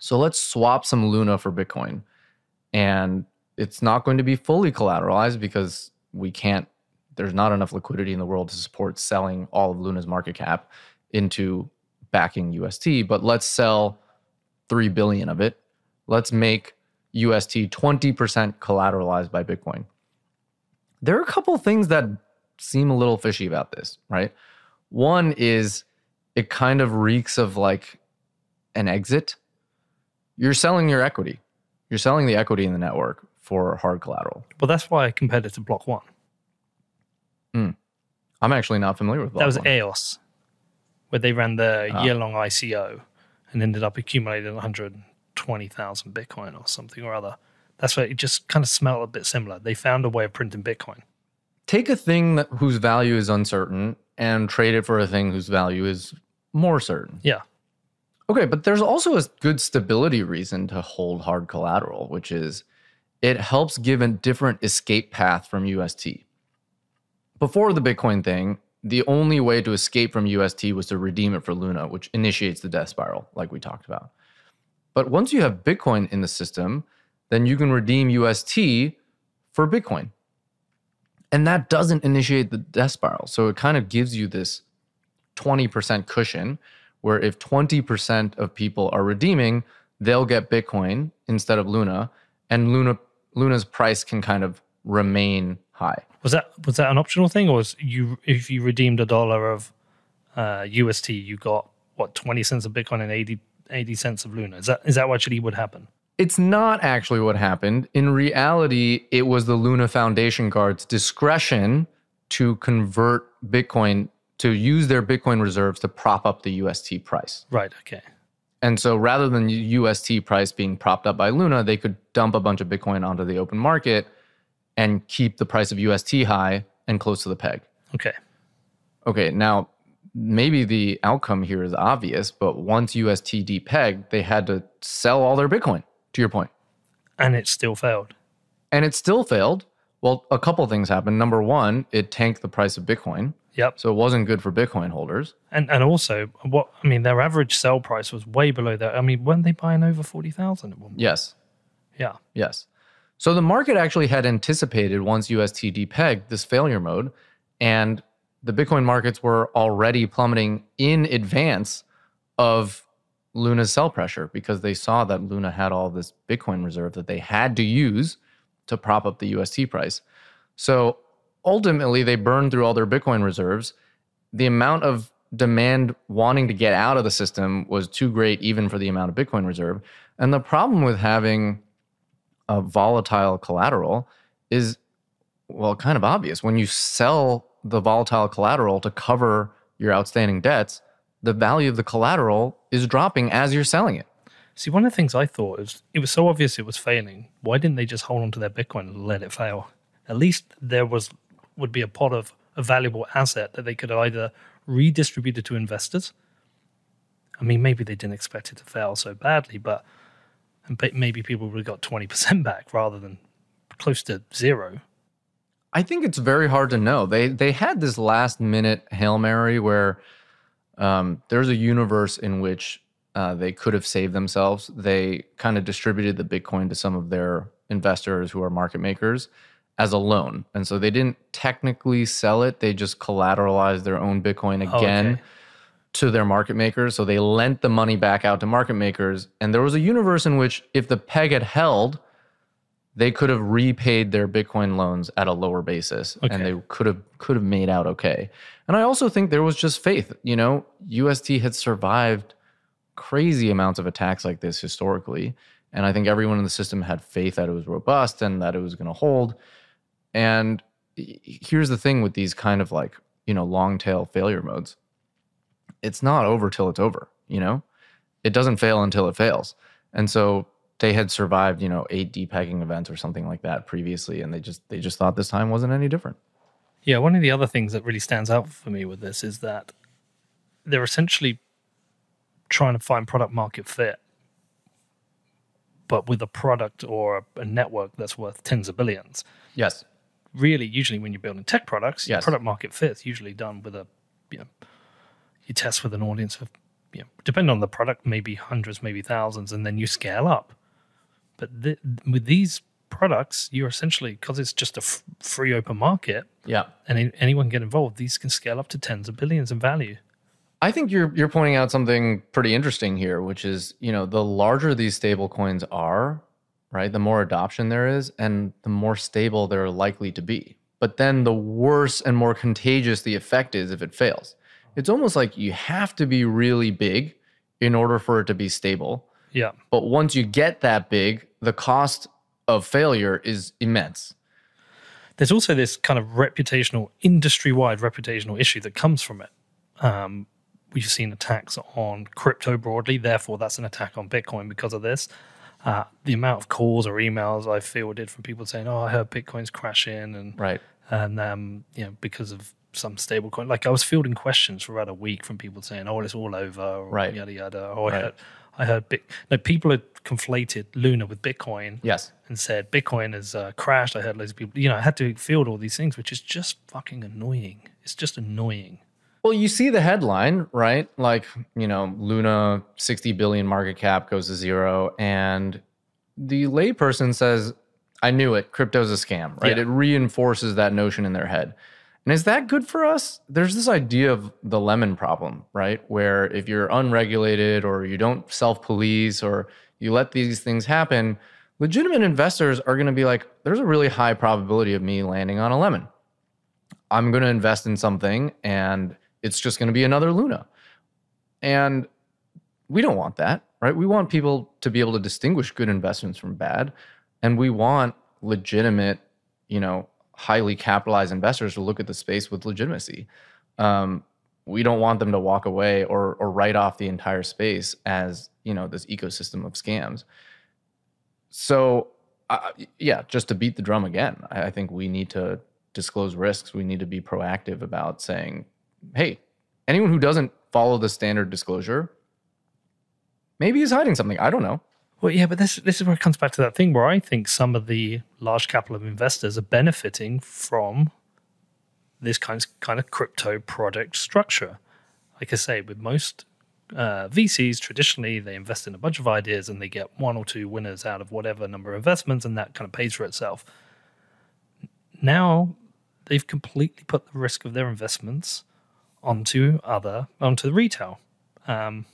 So let's swap some Luna for Bitcoin. And it's not going to be fully collateralized because we can't, there's not enough liquidity in the world to support selling all of Luna's market cap into backing UST. But let's sell 3 billion of it. Let's make UST 20% collateralized by Bitcoin. There are a couple things that seem a little fishy about this, right? One is it kind of reeks of like an exit. You're selling your equity. You're selling the equity in the network for hard collateral.
well that's why I compared it to Block One.
I'm actually not familiar with
that was
One.
EOS, where they ran the
Ah.
year long ICO and ended up accumulating 120,000 Bitcoin or something or other. That's why it just kind of smelled a bit similar. They found a way of printing Bitcoin.
Take a thing that, whose value is uncertain and trade it for a thing whose value is more certain.
Yeah.
Okay, but there's also a good stability reason to hold hard collateral, which is it helps give a different escape path from UST. Before the Bitcoin thing, the only way to escape from UST was to redeem it for Luna, which initiates the death spiral, like we talked about. But once you have Bitcoin in the system, then you can redeem UST for Bitcoin. And that doesn't initiate the death spiral. So it kind of gives you this 20% cushion where if 20% of people are redeeming, they'll get Bitcoin instead of Luna, and Luna Luna's price can kind of remain high.
Was that was that an optional thing, or was you if you redeemed a dollar of uh, UST, you got what twenty cents of Bitcoin and 80, 80 cents of Luna? Is that is that what actually would happen?
It's not actually what happened. In reality, it was the Luna Foundation Guard's discretion to convert Bitcoin to use their Bitcoin reserves to prop up the UST price.
Right. Okay.
And so rather than UST price being propped up by Luna, they could dump a bunch of Bitcoin onto the open market and keep the price of UST high and close to the peg.
Okay.
Okay, now maybe the outcome here is obvious, but once UST pegged, they had to sell all their Bitcoin, to your point.
And it still failed.
And it still failed. Well, a couple things happened. Number one, it tanked the price of Bitcoin.
Yep.
So it wasn't good for Bitcoin holders.
And and also what I mean, their average sell price was way below that. I mean, weren't they buying over forty thousand at one point?
Yes.
Yeah.
Yes. So the market actually had anticipated once UST pegged this failure mode, and the Bitcoin markets were already plummeting in advance of Luna's sell pressure because they saw that Luna had all this Bitcoin reserve that they had to use to prop up the UST price. So ultimately, they burned through all their Bitcoin reserves. The amount of demand wanting to get out of the system was too great, even for the amount of Bitcoin reserve. And the problem with having a volatile collateral is, well, kind of obvious. When you sell the volatile collateral to cover your outstanding debts, the value of the collateral is dropping as you're selling it.
See, one of the things I thought is it was so obvious it was failing. Why didn't they just hold on to their Bitcoin and let it fail? At least there was would be a pot of a valuable asset that they could either redistribute it to investors. I mean, maybe they didn't expect it to fail so badly, but maybe people would have got 20% back rather than close to zero.
I think it's very hard to know. They they had this last minute hail mary where um, there's a universe in which uh, they could have saved themselves. They kind of distributed the Bitcoin to some of their investors who are market makers as a loan, and so they didn't technically sell it. They just collateralized their own Bitcoin again. Oh, okay. To their market makers. So they lent the money back out to market makers. And there was a universe in which, if the peg had held, they could have repaid their Bitcoin loans at a lower basis okay. and they could have could have made out okay. And I also think there was just faith. You know, UST had survived crazy amounts of attacks like this historically. And I think everyone in the system had faith that it was robust and that it was going to hold. And here's the thing with these kind of like, you know, long tail failure modes. It's not over till it's over, you know? It doesn't fail until it fails. And so they had survived, you know, eight depegging events or something like that previously, and they just they just thought this time wasn't any different.
Yeah, one of the other things that really stands out for me with this is that they're essentially trying to find product market fit, but with a product or a network that's worth tens of billions.
Yes.
Really, usually when you're building tech products,
yes.
product market fit is usually done with a you know, you test with an audience of you know, depending on the product, maybe hundreds, maybe thousands, and then you scale up. But th- with these products, you're essentially because it's just a f- free open market.
Yeah,
and anyone can get involved. These can scale up to tens of billions in value.
I think you're you're pointing out something pretty interesting here, which is you know the larger these stable coins are, right, the more adoption there is, and the more stable they're likely to be. But then the worse and more contagious the effect is if it fails. It's almost like you have to be really big in order for it to be stable.
Yeah.
But once you get that big, the cost of failure is immense.
There's also this kind of reputational, industry wide reputational issue that comes from it. Um, we've seen attacks on crypto broadly, therefore, that's an attack on Bitcoin because of this. Uh, the amount of calls or emails I fielded from people saying, "Oh, I heard Bitcoin's crashing," and
right,
and um, you know, because of some stablecoin. Like I was fielding questions for about a week from people saying, "Oh, it's all over," or
right,
yada yada. Oh, I heard, I heard bit, no, people had conflated Luna with Bitcoin.
Yes.
And said Bitcoin has uh, crashed. I heard loads of people, you know, I had to field all these things, which is just fucking annoying. It's just annoying.
Well, you see the headline, right? Like, you know, Luna 60 billion market cap goes to zero. And the layperson says, I knew it. Crypto's a scam, right? Yeah. It reinforces that notion in their head. And is that good for us? There's this idea of the lemon problem, right? Where if you're unregulated or you don't self police or you let these things happen, legitimate investors are going to be like, there's a really high probability of me landing on a lemon. I'm going to invest in something and it's just going to be another Luna. And we don't want that, right? We want people to be able to distinguish good investments from bad. And we want legitimate, you know, highly capitalized investors to look at the space with legitimacy. Um, we don't want them to walk away or or write off the entire space as you know this ecosystem of scams. So uh, yeah, just to beat the drum again, I, I think we need to disclose risks. We need to be proactive about saying, hey, anyone who doesn't follow the standard disclosure maybe is hiding something. I don't know.
Well, yeah, but this this is where it comes back to that thing where I think some of the large capital of investors are benefiting from this kind of, kind of crypto product structure. Like I say, with most uh, VCs, traditionally they invest in a bunch of ideas and they get one or two winners out of whatever number of investments, and that kind of pays for itself. Now they've completely put the risk of their investments onto other onto the retail. Um,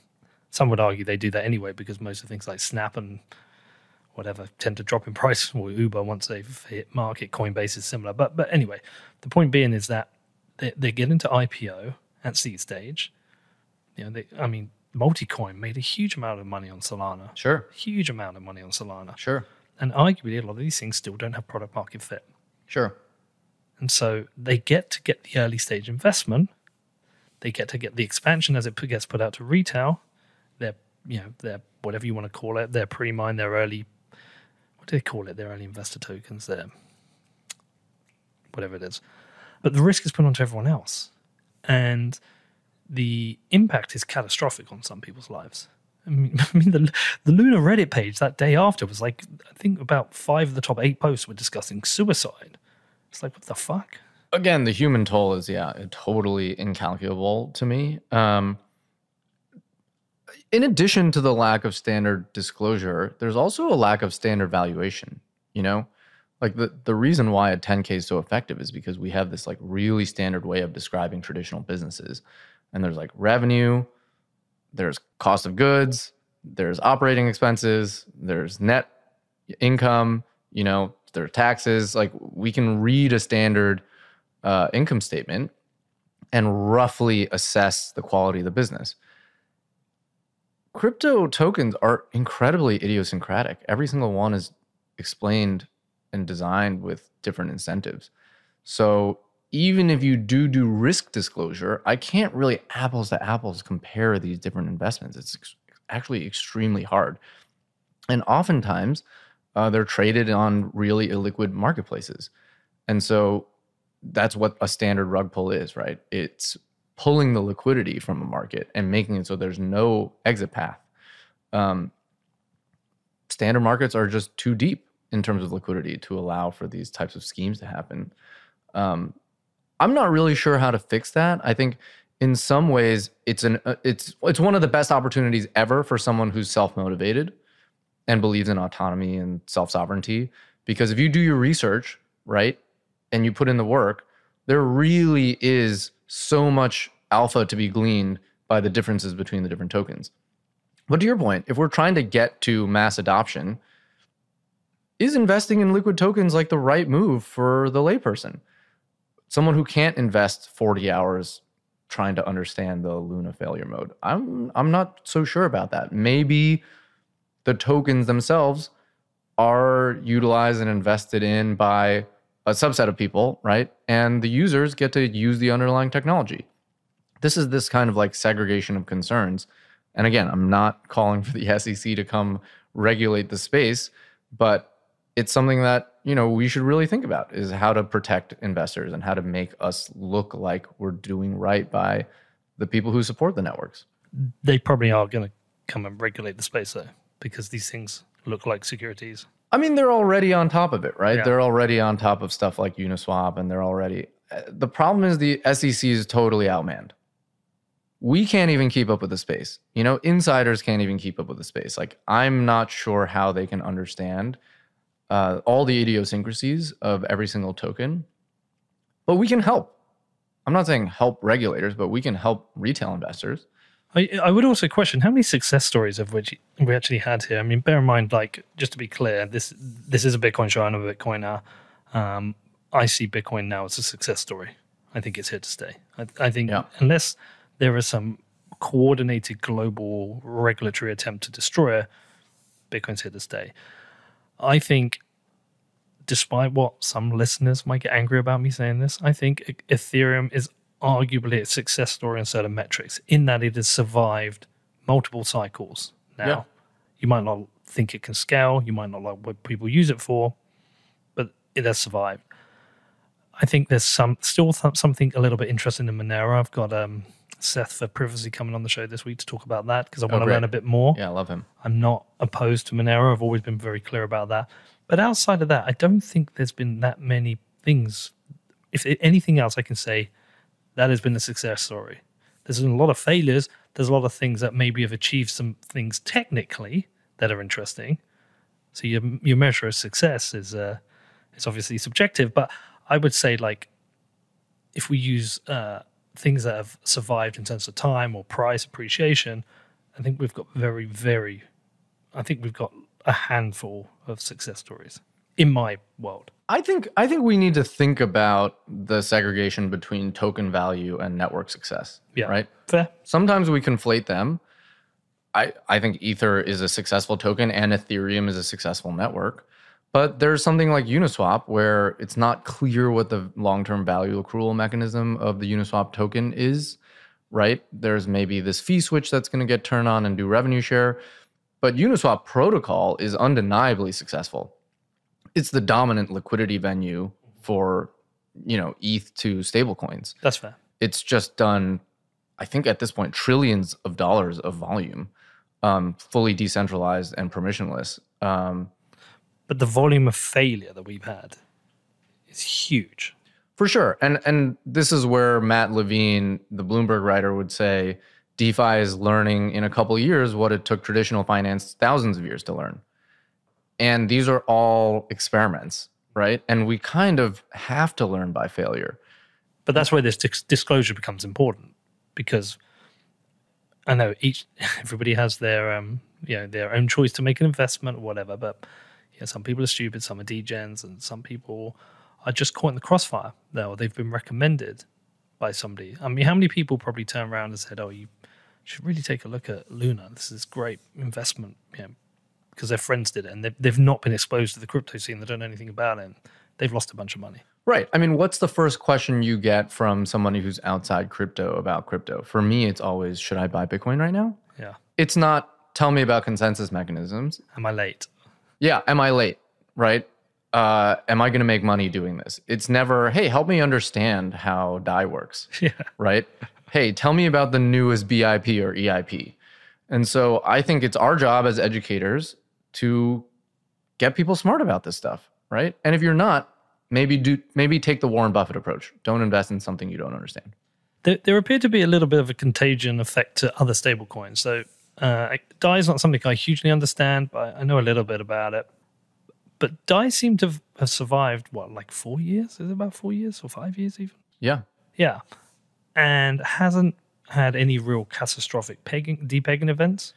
some would argue they do that anyway because most of things like Snap and whatever tend to drop in price or Uber once they've hit market. Coinbase is similar, but but anyway, the point being is that they, they get into IPO at seed stage. You know, they, I mean, Multicoin made a huge amount of money on Solana.
Sure.
Huge amount of money on Solana.
Sure.
And arguably, a lot of these things still don't have product market fit.
Sure.
And so they get to get the early stage investment. They get to get the expansion as it gets put out to retail. You know, they're whatever you want to call it. They're pre-mine, they're early. What do they call it? They're early investor tokens. They're whatever it is. But the risk is put onto everyone else, and the impact is catastrophic on some people's lives. I mean, I mean the the Luna Reddit page that day after was like I think about five of the top eight posts were discussing suicide. It's like what the fuck?
Again, the human toll is yeah, totally incalculable to me. Um, in addition to the lack of standard disclosure, there's also a lack of standard valuation. You know, like the the reason why a 10k is so effective is because we have this like really standard way of describing traditional businesses, and there's like revenue, there's cost of goods, there's operating expenses, there's net income. You know, there are taxes. Like we can read a standard uh, income statement and roughly assess the quality of the business crypto tokens are incredibly idiosyncratic. Every single one is explained and designed with different incentives. So even if you do do risk disclosure, I can't really apples to apples compare these different investments. It's ex- actually extremely hard. And oftentimes, uh, they're traded on really illiquid marketplaces. And so that's what a standard rug pull is, right? It's pulling the liquidity from a market and making it so there's no exit path. Um, standard markets are just too deep in terms of liquidity to allow for these types of schemes to happen. Um, I'm not really sure how to fix that. I think in some ways it's an uh, it's it's one of the best opportunities ever for someone who's self motivated and believes in autonomy and self sovereignty. Because if you do your research right and you put in the work, there really is so much alpha to be gleaned by the differences between the different tokens. But to your point, if we're trying to get to mass adoption, is investing in liquid tokens like the right move for the layperson? Someone who can't invest 40 hours trying to understand the Luna failure mode. I'm I'm not so sure about that. Maybe the tokens themselves are utilized and invested in by a subset of people, right? And the users get to use the underlying technology. This is this kind of like segregation of concerns. And again, I'm not calling for the SEC to come regulate the space, but it's something that, you know, we should really think about is how to protect investors and how to make us look like we're doing right by the people who support the networks.
They probably are going to come and regulate the space though, because these things look like securities.
I mean, they're already on top of it, right? Yeah. They're already on top of stuff like Uniswap, and they're already. Uh, the problem is the SEC is totally outmanned. We can't even keep up with the space. You know, insiders can't even keep up with the space. Like, I'm not sure how they can understand uh, all the idiosyncrasies of every single token, but we can help. I'm not saying help regulators, but we can help retail investors.
I, I would also question how many success stories of which we actually had here. I mean, bear in mind, like just to be clear, this this is a Bitcoin show. I'm a Bitcoiner. Um, I see Bitcoin now as a success story. I think it's here to stay. I, I think yeah. unless there is some coordinated global regulatory attempt to destroy it, Bitcoin's here to stay. I think, despite what some listeners might get angry about me saying this, I think Ethereum is arguably a success story on certain metrics in that it has survived multiple cycles. Now, yeah. you might not think it can scale, you might not like what people use it for, but it has survived. I think there's some still th- something a little bit interesting in Monero. I've got um, Seth for privacy coming on the show this week to talk about that because I want to learn a bit more.
Yeah, I love him.
I'm not opposed to Monero. I've always been very clear about that. But outside of that, I don't think there's been that many things. If anything else, I can say that has been a success story. There's been a lot of failures. There's a lot of things that maybe have achieved some things technically that are interesting. So your your measure of success is uh, obviously subjective. But I would say like if we use uh, things that have survived in terms of time or price appreciation, I think we've got very very. I think we've got a handful of success stories in my world.
I think I think we need to think about the segregation between token value and network success.
Yeah.
Right.
Fair.
Sometimes we conflate them. I I think Ether is a successful token and Ethereum is a successful network. But there's something like Uniswap where it's not clear what the long-term value accrual mechanism of the Uniswap token is, right? There's maybe this fee switch that's going to get turned on and do revenue share, but Uniswap protocol is undeniably successful it's the dominant liquidity venue for you know ETH to stablecoins.
That's fair.
It's just done, I think at this point, trillions of dollars of volume, um, fully decentralized and permissionless. Um,
But the volume of failure that we've had is huge.
for sure, and and this is where Matt Levine, the Bloomberg writer, would say DeFi is learning in a couple of years what it took traditional finance thousands of years to learn. And these are all experiments, right? And we kind of have to learn by failure.
But that's where this dis- disclosure becomes important because I know each everybody has their um you know their own choice to make an investment or whatever. But yeah, some people are stupid, some are degens, and some people are just caught in the crossfire. Though they've been recommended by somebody. I mean, how many people probably turn around and said, "Oh, you should really take a look at Luna. This is great investment." You know, because their friends did it and they've, they've not been exposed to the crypto scene. They don't know anything about it. And they've lost a bunch of money.
Right. I mean, what's the first question you get from somebody who's outside crypto about crypto? For me, it's always, should I buy Bitcoin right now?
Yeah.
It's not, tell me about consensus mechanisms.
Am I late?
Yeah. Am I late? Right. Uh, am I going to make money doing this? It's never, hey, help me understand how DAI works.
Yeah.
Right. hey, tell me about the newest BIP or EIP. And so I think it's our job as educators to get people smart about this stuff, right? And if you're not, maybe do maybe take the Warren Buffett approach. Don't invest in something you don't understand.
There, there appeared to be a little bit of a contagion effect to other stablecoins. So uh, DAI is not something I hugely understand, but I know a little bit about it. But DAI seemed to have survived what, like four years? Is it about four years or five years even?
Yeah.
Yeah, and hasn't had any real catastrophic pegging, depegging events.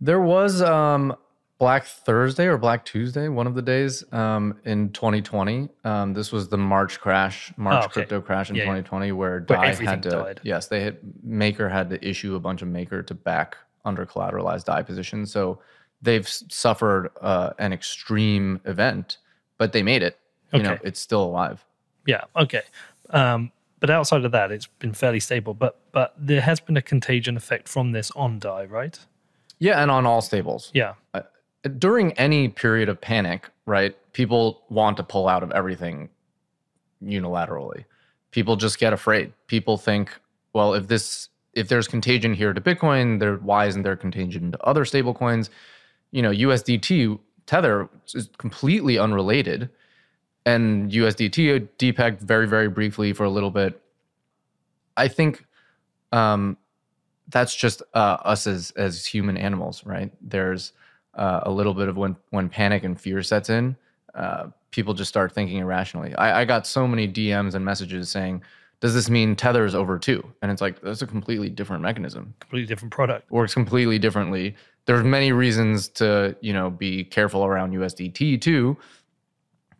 There was um Black Thursday or Black Tuesday, one of the days um, in 2020. Um, this was the March crash, March
Oh, okay.
crypto crash in
Yeah, yeah.
2020, where
Where
DAI
everything
had to,
died.
yes, they had Maker had to issue a bunch of Maker to back under collateralized DAI positions. So they've suffered uh, an extreme event, but they made it. You know,
Okay.
it's still alive.
Yeah, okay. Um, but outside of that, it's been fairly stable. But but there has been a contagion effect from this on DAI, right?
Yeah, and on all stables.
Yeah,
during any period of panic, right, people want to pull out of everything unilaterally. People just get afraid. People think, well, if this if there's contagion here to Bitcoin, there why isn't there contagion to other stablecoins? You know, USDT Tether is completely unrelated, and USDT depegged very very briefly for a little bit. I think um, that's just uh, us as as human animals, right? There's uh, a little bit of when when panic and fear sets in, uh, people just start thinking irrationally. I, I got so many DMs and messages saying, "Does this mean Tether is over too?" And it's like that's a completely different mechanism.
completely different product.
Works completely differently. There's many reasons to you know be careful around USDT too,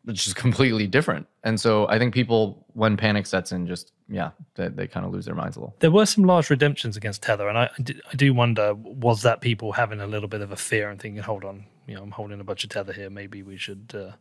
which is completely different. And so I think people, when panic sets in, just yeah, they, they kind of lose their minds a little.
There were some large redemptions against Tether, and I, I do- wonder was that people having a little bit of a fear and thinking, hold on, you know, I'm holding a bunch of Tether here, maybe we should uh,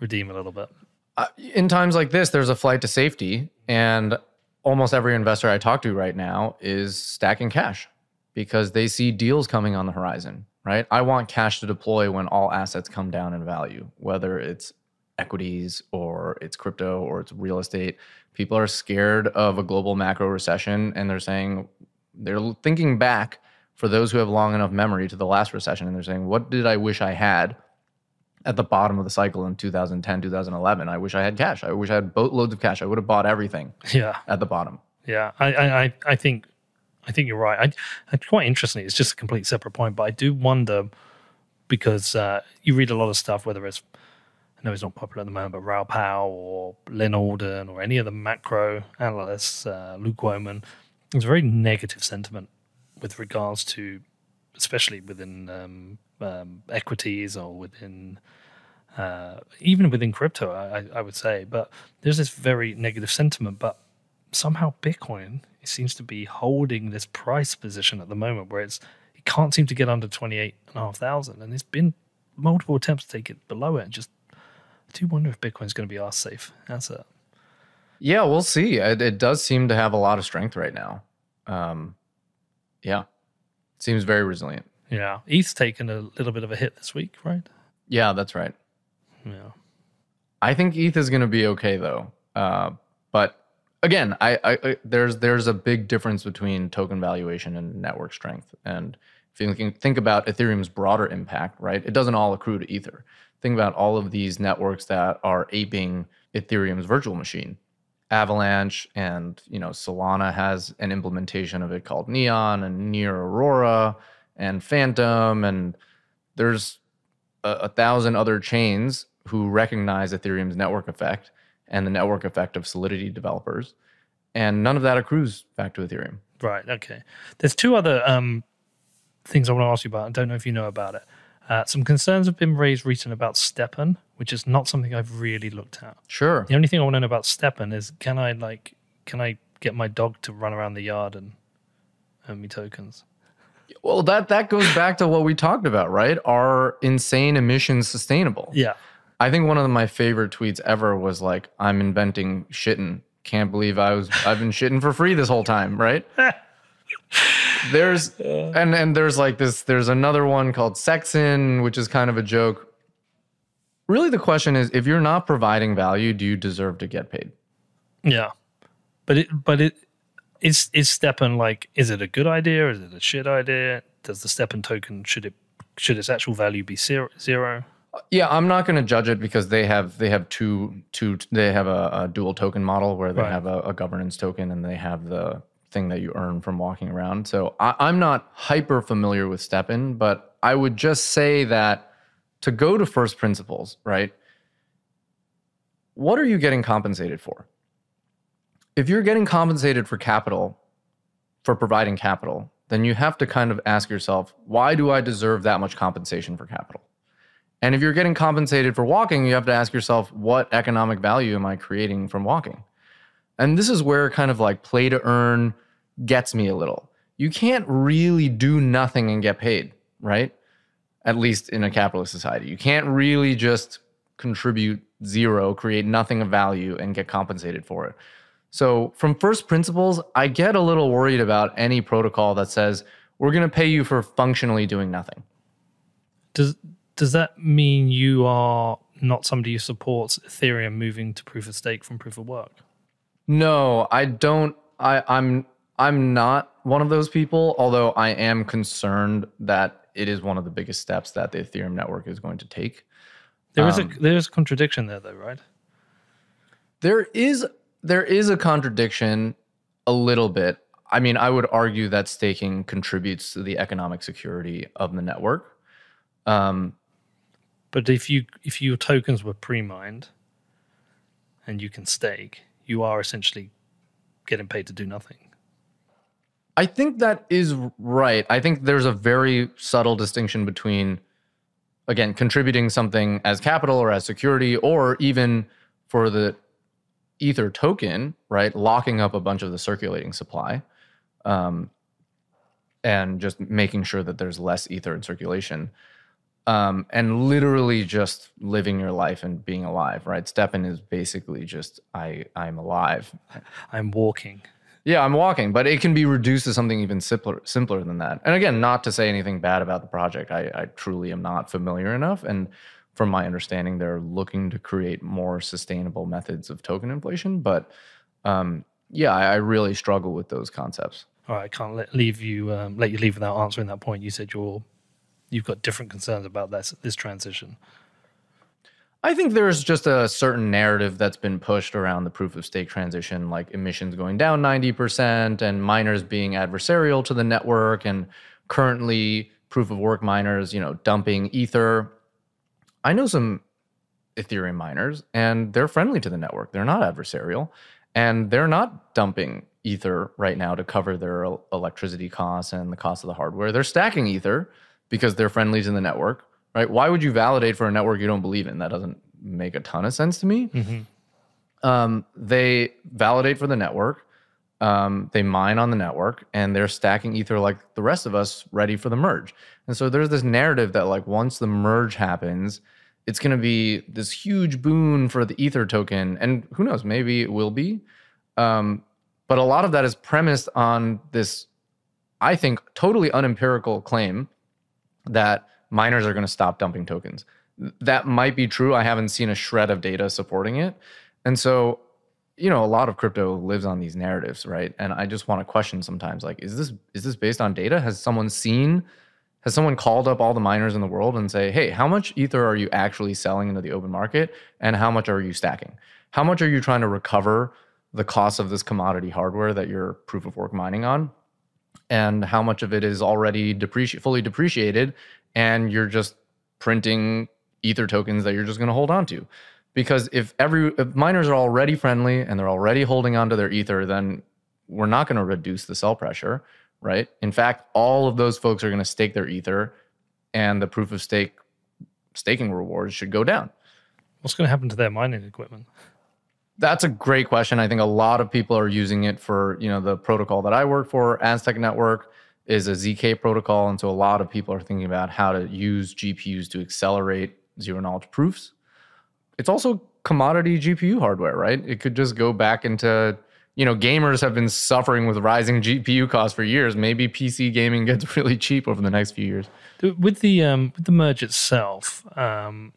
redeem a little bit.
uh, in times like this, there's a flight to safety, and almost every investor I talk to right now is stacking cash because they see deals coming on the horizon. Right? I want cash to deploy when all assets come down in value, whether it's equities or it's crypto or it's real estate. People are scared of a global macro recession and they're saying they're thinking back for those who have long enough memory to the last recession and they're saying, What did I wish I had at the bottom of the cycle in 2010, 2011? I wish I had cash. I wish I had boatloads of cash. I would have bought everything
Yeah,
at the bottom.
yeah. I, I, I- I think, I think you're right. I, it's quite interesting. It's just a complete separate point, but I do wonder because uh, you read a lot of stuff, whether it's know it's not popular at the moment, but Raoul Pal or Lyn Alden or any of the macro analysts, uh, Luke Gromen, there's a very negative sentiment with regards to, especially within um, um, equities or within, uh, even within crypto, I, I- would say. But there's this very negative sentiment. But somehow Bitcoin it seems to be holding this price position at the moment where it's it can't seem to get under twenty eight and a half thousand, and there's been multiple attempts to take it below it. And just do wonder if Bitcoin's going to be our safe That's it.
Yeah, we'll see. It, it does seem to have a lot of strength right now. Um, yeah, seems very resilient.
Yeah, ETH's taken a little bit of a hit this week, right?
Yeah, that's right.
Yeah,
I think ETH is going to be okay though. Uh, but again, I, I, I there's there's a big difference between token valuation and network strength. And if you think, think about Ethereum's broader impact, right? It doesn't all accrue to Ether. Think about all of these networks that are aping Ethereum's virtual machine. Avalanche and you know Solana has an implementation of it called Neon and Near Aurora and Fantom and there's a, a thousand other chains who recognize Ethereum's network effect and the network effect of Solidity developers, and none of that accrues back to Ethereum.
right. Okay. There's two other um, things I want to ask you about. I don't know if you know about it. Uh, some concerns have been raised recently about STEPN, which is not something I've really looked at.
Sure.
The only thing I want to know about STEPN is can I like can I get my dog to run around the yard and earn me tokens?
Well, that that goes back to what we talked about, right? Are insane emissions sustainable?
Yeah.
I think one of my favorite tweets ever was like, "I'm inventing shitting. Can't believe I was I've been shitting for free this whole time." Right? there's and and there's like this. There's another one called Sexin, which is kind of a joke. Really, the question is, if you're not providing value, do you deserve to get paid?
Yeah. But it but it is is STEPN like is it a good idea? Is it a shit idea? Does the STEPN token should it should its actual value be zero zero?
Yeah, I'm not going to judge it because they have they have two two they have a, a dual token model where they
Right.
have a, a governance token and they have the thing that you earn from walking around. So I, I'm not hyper familiar with STEPN, but I would just say that to go to first principles, right? What are you getting compensated for? If you're getting compensated for capital, for providing capital, then you have to kind of ask yourself, why do I deserve that much compensation for capital? And if you're getting compensated for walking, you have to ask yourself, what economic value am I creating from walking? And this is where kind of like play to earn gets me a little. You can't really do nothing and get paid, right? At least in a capitalist society. You can't really just contribute zero, create nothing of value, and get compensated for it. So, from first principles, I get a little worried about any protocol that says, we're going to pay you for functionally doing nothing.
Does does that mean you are not somebody who supports Ethereum moving to proof of stake from proof of work?
No, I don't. I, I'm I'm not one of those people. Although I am concerned that it is one of the biggest steps that the Ethereum network is going to take.
There is
Um,
a there is a contradiction there though, right?
There is there is a contradiction, a little bit. I mean, I would argue that staking contributes to the economic security of the network. Um,
But if you if your tokens were pre-mined and you can stake, you are essentially getting paid to do nothing.
I think that is right. I think there's a very subtle distinction between, again, contributing something as capital or as security, or even for the Ether token, right? Locking up a bunch of the circulating supply um, and just making sure that there's less Ether in circulation. Um, and literally just living your life and being alive, right? STEPN is basically just I I'm alive.
I'm walking.
Yeah, I'm walking, but it can be reduced to something even simpler simpler than that. And again, not to say anything bad about the project. I, I truly am not familiar enough. And from my understanding, they're looking to create more sustainable methods of token inflation. But um, yeah, I, I really struggle with those concepts.
All right, I can't let leave you um, let you leave without answering that point. You said you're you've got different concerns about this this transition.
I think there's just a certain narrative that's been pushed around the proof of stake transition, like emissions going down 90% and miners being adversarial to the network, and currently proof of work miners, you know, dumping ether. I know some Ethereum miners, and they're friendly to the network. They're not adversarial, and they're not dumping ether right now to cover their electricity costs and the cost of the hardware. They're stacking ether because they're friendly to the network right? Why would you validate for a network you don't believe in? That doesn't make a ton of sense to me. Mm-hmm. Um, they validate for the network. Um, they mine on the network and they're stacking ether like the rest of us ready for the merge. And so there's this narrative that like once the merge happens, it's going to be this huge boon for the ether token. And who knows, maybe it will be. Um, but a lot of that is premised on this, I think, totally unempirical claim that miners are going to stop dumping tokens. That might be true. I haven't seen a shred of data supporting it. And so, you know, a lot of crypto lives on these narratives, right? And I just want to question sometimes like is this is this based on data? Has someone seen has someone called up all the miners in the world and say, "Hey, how much ether are you actually selling into the open market and how much are you stacking? How much are you trying to recover the cost of this commodity hardware that you're proof of work mining on?" and how much of it is already depreci- fully depreciated and you're just printing ether tokens that you're just going to hold on to because if every if miners are already friendly and they're already holding on to their ether then we're not going to reduce the sell pressure right? In fact all of those folks are going to stake their ether and the proof of stake staking rewards should go down.
What's going to happen to their mining equipment?
That's a great question. I think a lot of people are using it for, you know, the protocol that I work for, Aztec Network is a ZK protocol. And so a lot of people are thinking about how to use GPUs to accelerate zero knowledge proofs. It's also commodity GPU hardware, right? It could just go back into, you know, gamers have been suffering with rising GPU costs for years. Maybe PC gaming gets really cheap over the next few years.
With the um, with the merge itself, um,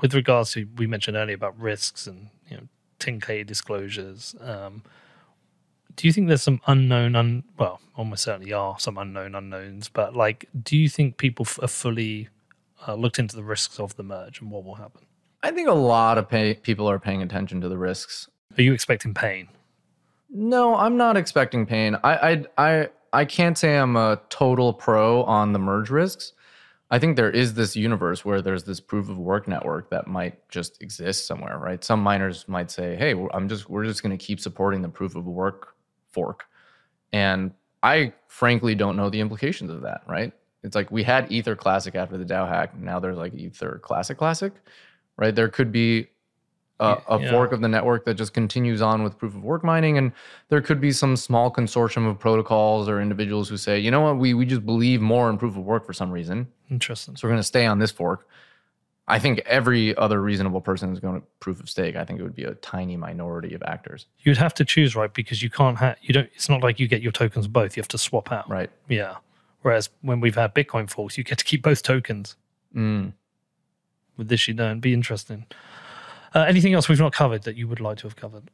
with regards to we mentioned earlier about risks and you know 10k disclosures. Um, do you think there's some unknown, un, well, almost certainly are some unknown unknowns, but like, do you think people f- are fully uh, looked into the risks of the merge and what will happen?
I think a lot of pay- people are paying attention to the risks.
Are you expecting pain?
No, I'm not expecting pain. I, I, I, I can't say I'm a total pro on the merge risks. I think there is this universe where there's this proof of work network that might just exist somewhere, right? Some miners might say, "Hey, I'm just we're just going to keep supporting the proof of work fork," and I frankly don't know the implications of that, right? It's like we had Ether Classic after the DAO hack. Now there's like Ether Classic Classic, right? There could be a, a yeah. fork of the network that just continues on with proof of work mining. And there could be some small consortium of protocols or individuals who say, you know what, we, we just believe more in proof of work for some reason.
Interesting.
So we're going to stay on this fork. I think every other reasonable person is going to proof of stake. I think it would be a tiny minority of actors.
You'd have to choose, right? Because you can't have, you don't, it's not like you get your tokens both. You have to swap out.
Right.
Yeah. Whereas when we've had Bitcoin forks, you get to keep both tokens.
Mm.
With this, you don't. Be interesting. Uh, anything else we've not covered that you would like to have covered?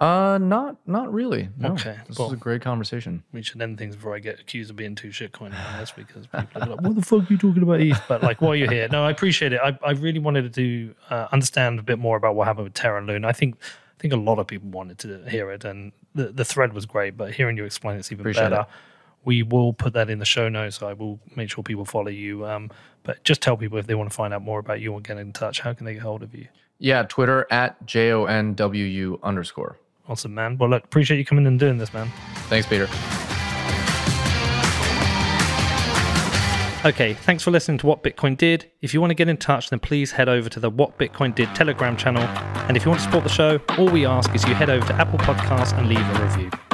Uh, not not really. No.
Okay,
this well, is a great conversation.
We should end things before I get accused of being too shitcoin on this because people are like, "What the fuck are you talking about, ETH?" But like, while you're here, no, I appreciate it. I, I really wanted to uh, understand a bit more about what happened with Terra and Luna. I think I think a lot of people wanted to hear it, and the the thread was great. But hearing you explain it's even appreciate better. It. We will put that in the show notes. I will make sure people follow you. Um, but just tell people if they want to find out more about you or get in touch, how can they get hold of you?
Yeah, Twitter at J O N W U underscore.
Awesome, man. Well, look, appreciate you coming and doing this, man.
Thanks, Peter.
Okay, thanks for listening to What Bitcoin Did. If you want to get in touch, then please head over to the What Bitcoin Did Telegram channel. And if you want to support the show, all we ask is you head over to Apple Podcasts and leave a review.